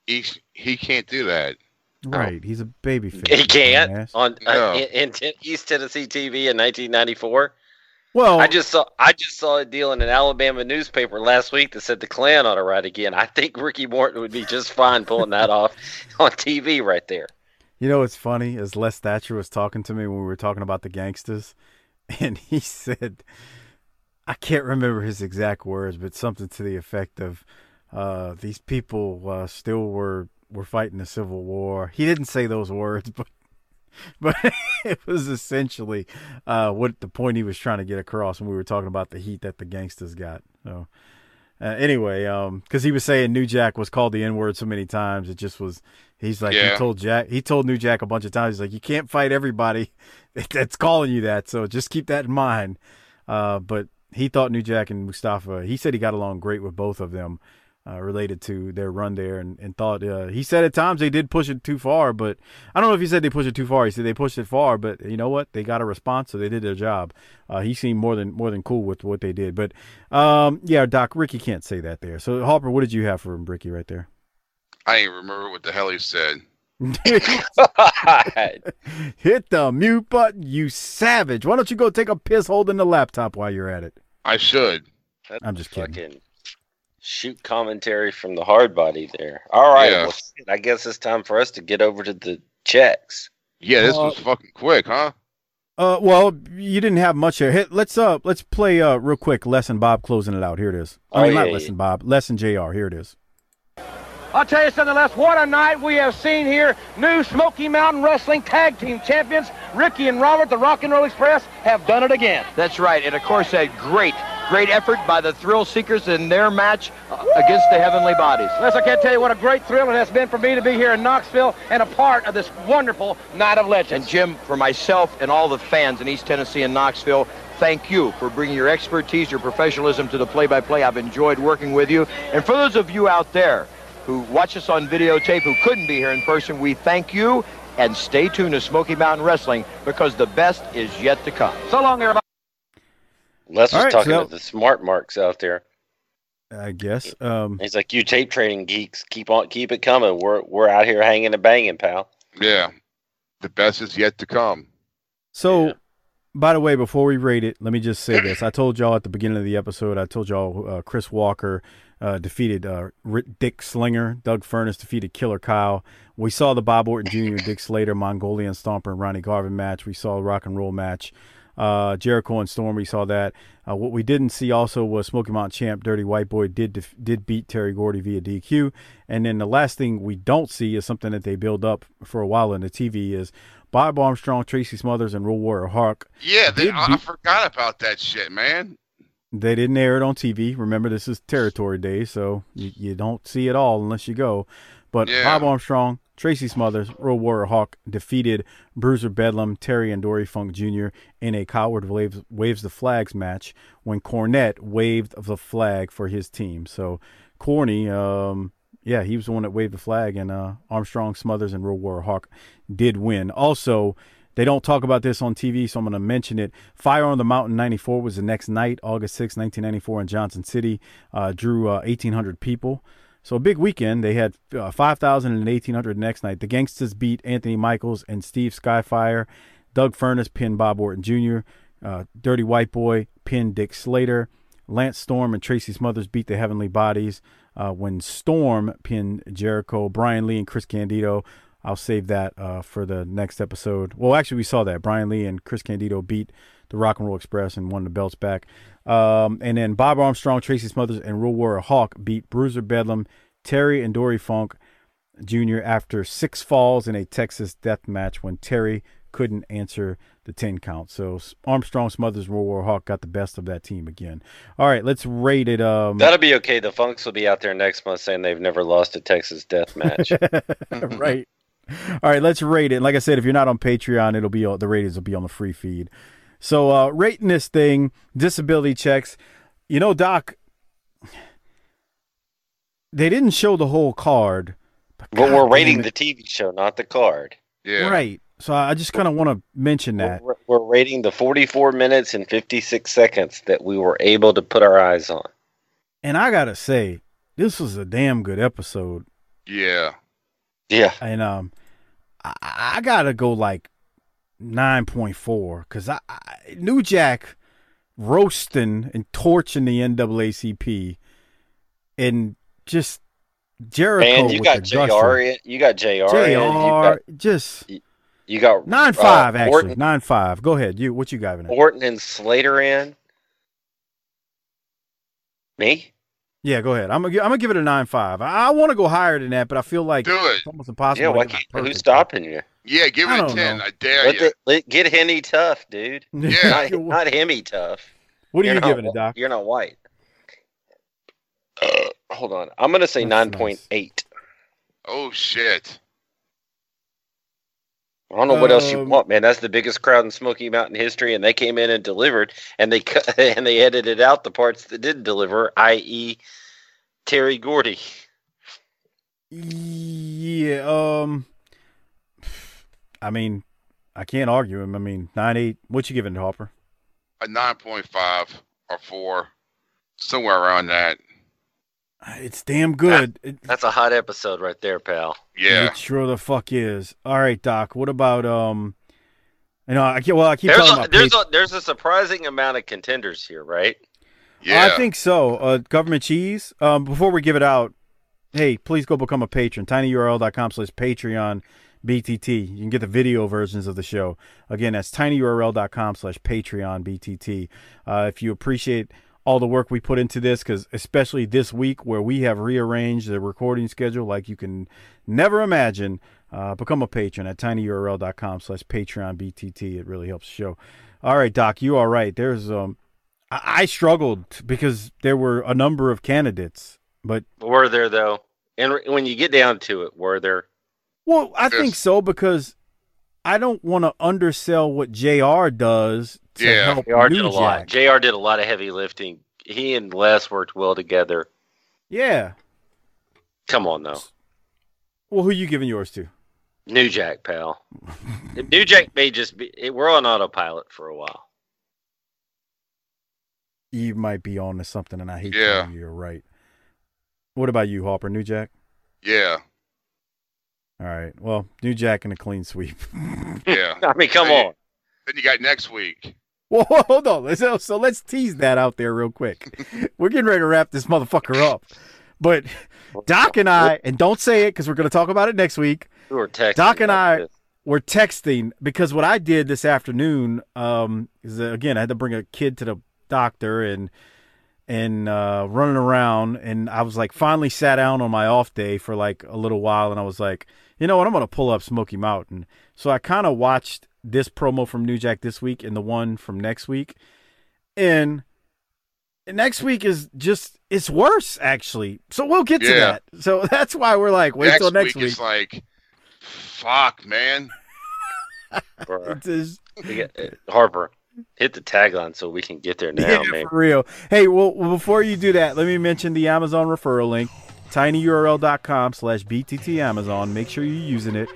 he, he can't do that. Right, he's a baby face. He can't dumbass. on No. uh, in, in East Tennessee TV in 1994. Well, I just saw I just saw a deal in an Alabama newspaper last week that said the Klan ought to ride again. I think Ricky Morton would be just fine pulling that off on TV right there. You know what's funny is Les Thatcher was talking to me when we were talking about the Gangstas, and he said, I can't remember his exact words, but something to the effect of, uh, "These people uh, still were were fighting the Civil War." He didn't say those words, but but it was essentially uh, what the point he was trying to get across when we were talking about the heat that the Gangstas got. So. Uh, anyway, um, because he was saying New Jack was called the N word so many times, it just was. He's like Yeah. he told Jack, he told New Jack a bunch of times. He's like, you can't fight everybody that's calling you that, so just keep that in mind. Uh, but he thought New Jack and Mustafa. He said he got along great with both of them, uh, related to their run there, and, and thought uh, he said at times they did push it too far, but I don't know if he said they pushed it too far. He said they pushed it far, but you know what? They got a response, so they did their job. Uh, he seemed more than more than cool with what they did. But um, yeah, Doc Ricky can't say that there. So Harper, what did you have for Ricky right there? I ain't remember what the hell he said. Hit the mute button, you savage! Why don't you go take a piss holding the laptop while you're at it? I should. I'm just kidding. Fucking shoot commentary from the hard body there. All right, Yeah. well, shit, I guess it's time for us to get over to the checks. Yeah, this Uh, was fucking quick, huh? Uh, well, you didn't have much here. Hit, let's uh, let's play uh, real quick. Lesson Bob closing it out. Here it is. I Oh, mean, yeah, not yeah. Lesson Bob. Lesson JR. Here it is. I'll tell you something, Les. What a night we have seen here. New Smoky Mountain Wrestling Tag Team Champions, Ricky and Robert, the Rock and Roll Express, have done it again. That's right, and of course that great, great effort by the Thrill Seekers in their match uh, against the Heavenly Bodies. Les, I can't tell you what a great thrill it has been for me to be here in Knoxville and a part of this wonderful Night of legends. And Jim, for myself and all the fans in East Tennessee and Knoxville, thank you for bringing your expertise, your professionalism to the play-by-play. I've enjoyed working with you. And for those of you out there who watch us on videotape who couldn't be here in person, we thank you. And stay tuned to Smoky Mountain Wrestling because the best is yet to come. So long, everybody. Les was All right, talking so- to the smart marks out there. I guess. Um, He's like, "You tape trading geeks, keep on, keep it coming. We're we're out here hanging and banging, pal." Yeah, the best is yet to come. So, by the way, before we rate it, let me just say this. I told y'all at the beginning of the episode, I told y'all uh, Chris Walker uh, defeated uh, Rick- Dick Slinger. Doug Furnas defeated Killer Kyle. We saw the Bob Orton Jr., Dick Slater, Mongolian Stomper, and Ronnie Garvin match. We saw a rock and roll match. Uh, Jericho and Storm, we saw that. Uh, what we didn't see also was Smoky Mountain champ Dirty White Boy did def- did beat Terry Gordy via DQ. And then the last thing we don't see is something that they build up for a while in the TV is Bob Armstrong, Tracy Smothers, and Road Warrior Hawk. Yeah, they, I, I forgot about that shit, man. They didn't air it on TV. Remember, this is territory day, so you, you don't see it all unless you go. But Yeah. Bob Armstrong, Tracy Smothers, Road Warrior Hawk defeated Bruiser Bedlam, Terry and Dory Funk Jr. in a Coward waves, waves the flags match when Cornette waved the flag for his team. So Corny, um, yeah, he was the one that waved the flag, and uh, Armstrong, Smothers, and Road Warrior Hawk did win. Also, they don't talk about this on TV, so I'm going to mention it. Fire on the Mountain 94 was the next night, August 6, 1994, in Johnson City. Uh, drew uh, 1,800 people. So a big weekend. They had uh, 5,000 and 1,800 next night. The Gangstas beat Anthony Michaels and Steve Skyfire. Doug Furnas pinned Bob Orton Jr. Uh, Dirty White Boy pinned Dick Slater. Lance Storm and Tracy Smothers beat the Heavenly Bodies. Uh, when Storm pinned Jericho, Brian Lee and Chris Candido. I'll save that uh, for the next episode. Well, actually, we saw that Brian Lee and Chris Candido beat the Rock and Roll Express and won the belts back. Um, and then Bob Armstrong, Tracy Smothers, and Road Warrior Hawk beat Bruiser Bedlam, Terry, and Dory Funk Jr. after six falls in a Texas death match when Terry couldn't answer the 10 count. So Armstrong, Smothers, and Road Warrior Hawk got the best of that team again. All right, let's rate it. Um, That'll be okay. The Funks will be out there next month saying they've never lost a Texas death match. right. All right, let's rate it. Like I said, if you're not on Patreon, it'll be the ratings will be on the free feed. So uh rating this thing, disability checks. You know, Doc, they didn't show the whole card. but we're rating damn the TV show, not the card. Yeah. Right. So I just kind of want to mention that. We're, we're rating the 44 minutes and 56 seconds that we were able to put our eyes on. And I got to say, this was a damn good episode. Yeah. Yeah. And um I, I got to go like 9.4 cuz I, I New Jack roasting and torching the NAACP and just Jericho Man, you with got the JR. gusto. in- You got JR. in, You got, just you got nine uh, five actually Orton, nine five. Go ahead, you what you got in it? Orton and Slater in. Me? Yeah, go ahead. I'm gonna I'm gonna give it a nine five. I, I want to go higher than that, but I feel like Do it. it's almost impossible. Yeah. Why can't, perfect. who's stopping you? Yeah, give I it a 10. know. I dare Let you. the, let, get Henny tough, dude. Yeah. Not, not Hemi tough. What are You're you not giving it, Doc? You're not white. Uh, hold on. I'm gonna say That's nine point eight. Oh, shit. I don't know what else you Um, want, man. That's the biggest crowd in Smoky Mountain history, and they came in and delivered, and they cut and they edited out the parts that didn't deliver, i.e., Terry Gordy. Yeah. Um. I mean, I can't argue him. I mean, nine eight. What you giving, Hopper? A 9.5 or 4. Somewhere around that. It's damn good. It, That's a hot episode right there, pal. Yeah. it sure the fuck is. All right, Doc. What about um? You know, I can't. Well, I keep There's talking a, about. there's a there's a surprising amount of contenders here, right? Yeah. I think so. Uh, government cheese. Um, before we give it out, hey, please go become a patron. tinyurl.com slash Patreon BTT. You can get the video versions of the show. Again, that's tinyurl.com slash Patreon BTT. Uh, if you appreciate all the work we put into this, because especially this week where we have rearranged the recording schedule like you can never imagine, uh, become a patron at tinyurl.com slash Patreon BTT. It really helps the show. All right, Doc, you are right. There's um, I, I struggled because there were a number of candidates, but Were there though? And when you get down to it, were there? Well, I think so because I don't want to undersell what JR. does to Yeah. help JR. New did a lot. Jack. JR. did a lot of heavy lifting. He and Les worked well together. Yeah. Come on, though. Well, who you giving yours to? New Jack, pal. New Jack may just be. Eh, we're on autopilot for a while. You might be on to something, and I hate Yeah. you you're right. What about you, Harper? New Jack? Yeah. All right. Well, New Jack and a clean sweep. Yeah. I mean, come Hey, on. Then you got next week. Whoa, hold on. So, so let's tease that out there real quick. We're getting ready to wrap this motherfucker up. But Doc and I, and don't say it because we're going to talk about it next week. We were texting. Doc and I this. were texting because what I did this afternoon um, is uh, again I had to bring a kid to the doctor and and uh, running around, and I was like finally sat down on my off day for like a little while, and I was like, you know what, I'm gonna pull up Smoky Mountain. So I kind of watched this promo from New Jack this week and the one from next week, and next week is just it's worse actually. So we'll get to that. So that's why we're like wait next till next week, week. is like, fuck, man. Bruh. It's just- We got- Harper, hit the tagline so we can get there now, yeah, man. for real. Hey, well, before you do that, let me mention the Amazon referral link, tinyurl.com slash BTT Amazon. Make sure you're using it.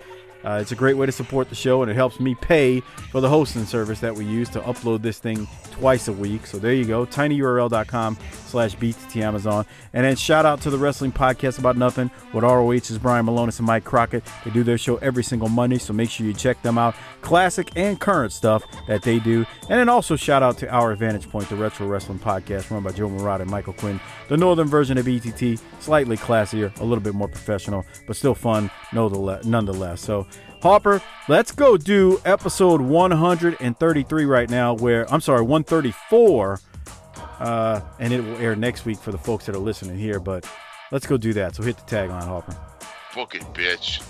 Uh, it's a great way to support the show, and it helps me pay for the hosting service that we use to upload this thing twice a week. So there you go, tinyurl.com slash Amazon. And then shout out to the Wrestling Podcast About Nothing with ROH's Brian Malonis and Mike Crockett. They do their show every single Monday, so make sure you check them out. Classic and current stuff that they do. And then also shout out to Our Vantage Point, the Retro Wrestling Podcast run by Joe Murata and Michael Quinn. The northern version of BTT, slightly classier, a little bit more professional, but still fun nonetheless. So Hopper, let's go do episode 133 right now, where I'm sorry, 134. Uh, and it will air next week for the folks that are listening here. But let's go do that. So hit the tagline, Hopper. Book it, bitch.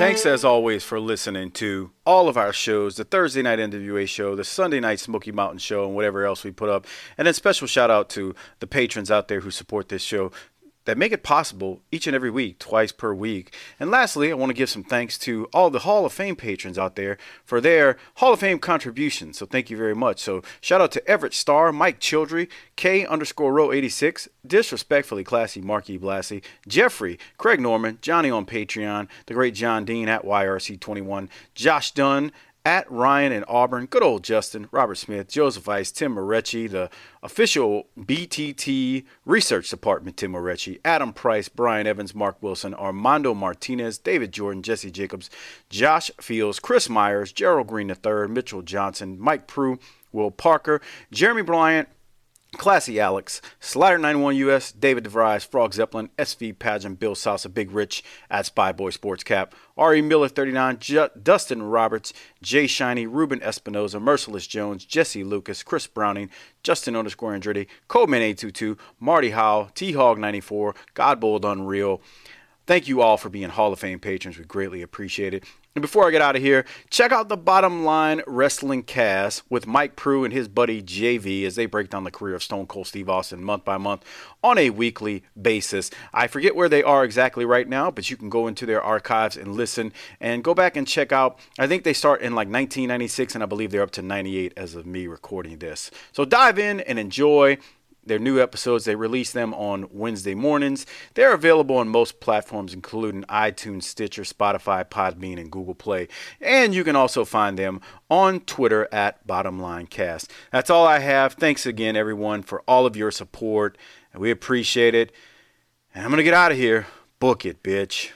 Thanks as always for listening to all of our shows the Thursday night NWA show, the Sunday night Smoky Mountain show, and whatever else we put up. And then special shout out to the patrons out there who support this show that make it possible each and every week, twice per week. And lastly, I want to give some thanks to all the Hall of Fame patrons out there for their Hall of Fame contributions. So thank you very much. So shout out to Everett Starr, Mike Childry, K underscore row 86, disrespectfully classy Marky Blassie, Jeffrey, Craig Norman, Johnny on Patreon, the great John Dean at YRC21, Josh Dunn, at Ryan and Auburn, good old Justin, Robert Smith, Joseph Ice, Tim Moretti, the official BTT Research Department, Tim Moretti, Adam Price, Brian Evans, Mark Wilson, Armando Martinez, David Jordan, Jesse Jacobs, Josh Fields, Chris Myers, Gerald Green III, Mitchell Johnson, Mike Prue, Will Parker, Jeremy Bryant, Classy Alex, Slider91 US, David DeVries, Frog Zeppelin, SV Pageant, Bill Salsa, Big Rich at Spy Boy Sports Cap, Ari Miller 39, Ju- Dustin Roberts, Jay Shiny, Ruben Espinoza, Merciless Jones, Jesse Lucas, Chris Browning, Justin underscore Andretti, Coleman 822, Marty Howe, T Hog 94, Godbold Unreal. Thank you all for being Hall of Fame patrons. We greatly appreciate it. And before I get out of here, check out the Bottom Line Wrestling Cast with Mike Prue and his buddy JV as they break down the career of Stone Cold Steve Austin month by month on a weekly basis. I forget where they are exactly right now, but you can go into their archives and listen and go back and check out. I think they start in like 1996, and I believe they're up to 98 as of me recording this. So dive in and enjoy their new episodes, they release them on Wednesday mornings. They're available on most platforms, including iTunes, Stitcher, Spotify, Podbean, and Google Play. And you can also find them on Twitter at BottomLineCast. That's all I have. Thanks again, everyone, for all of your support. We appreciate it. And I'm going to get out of here. Book it, bitch.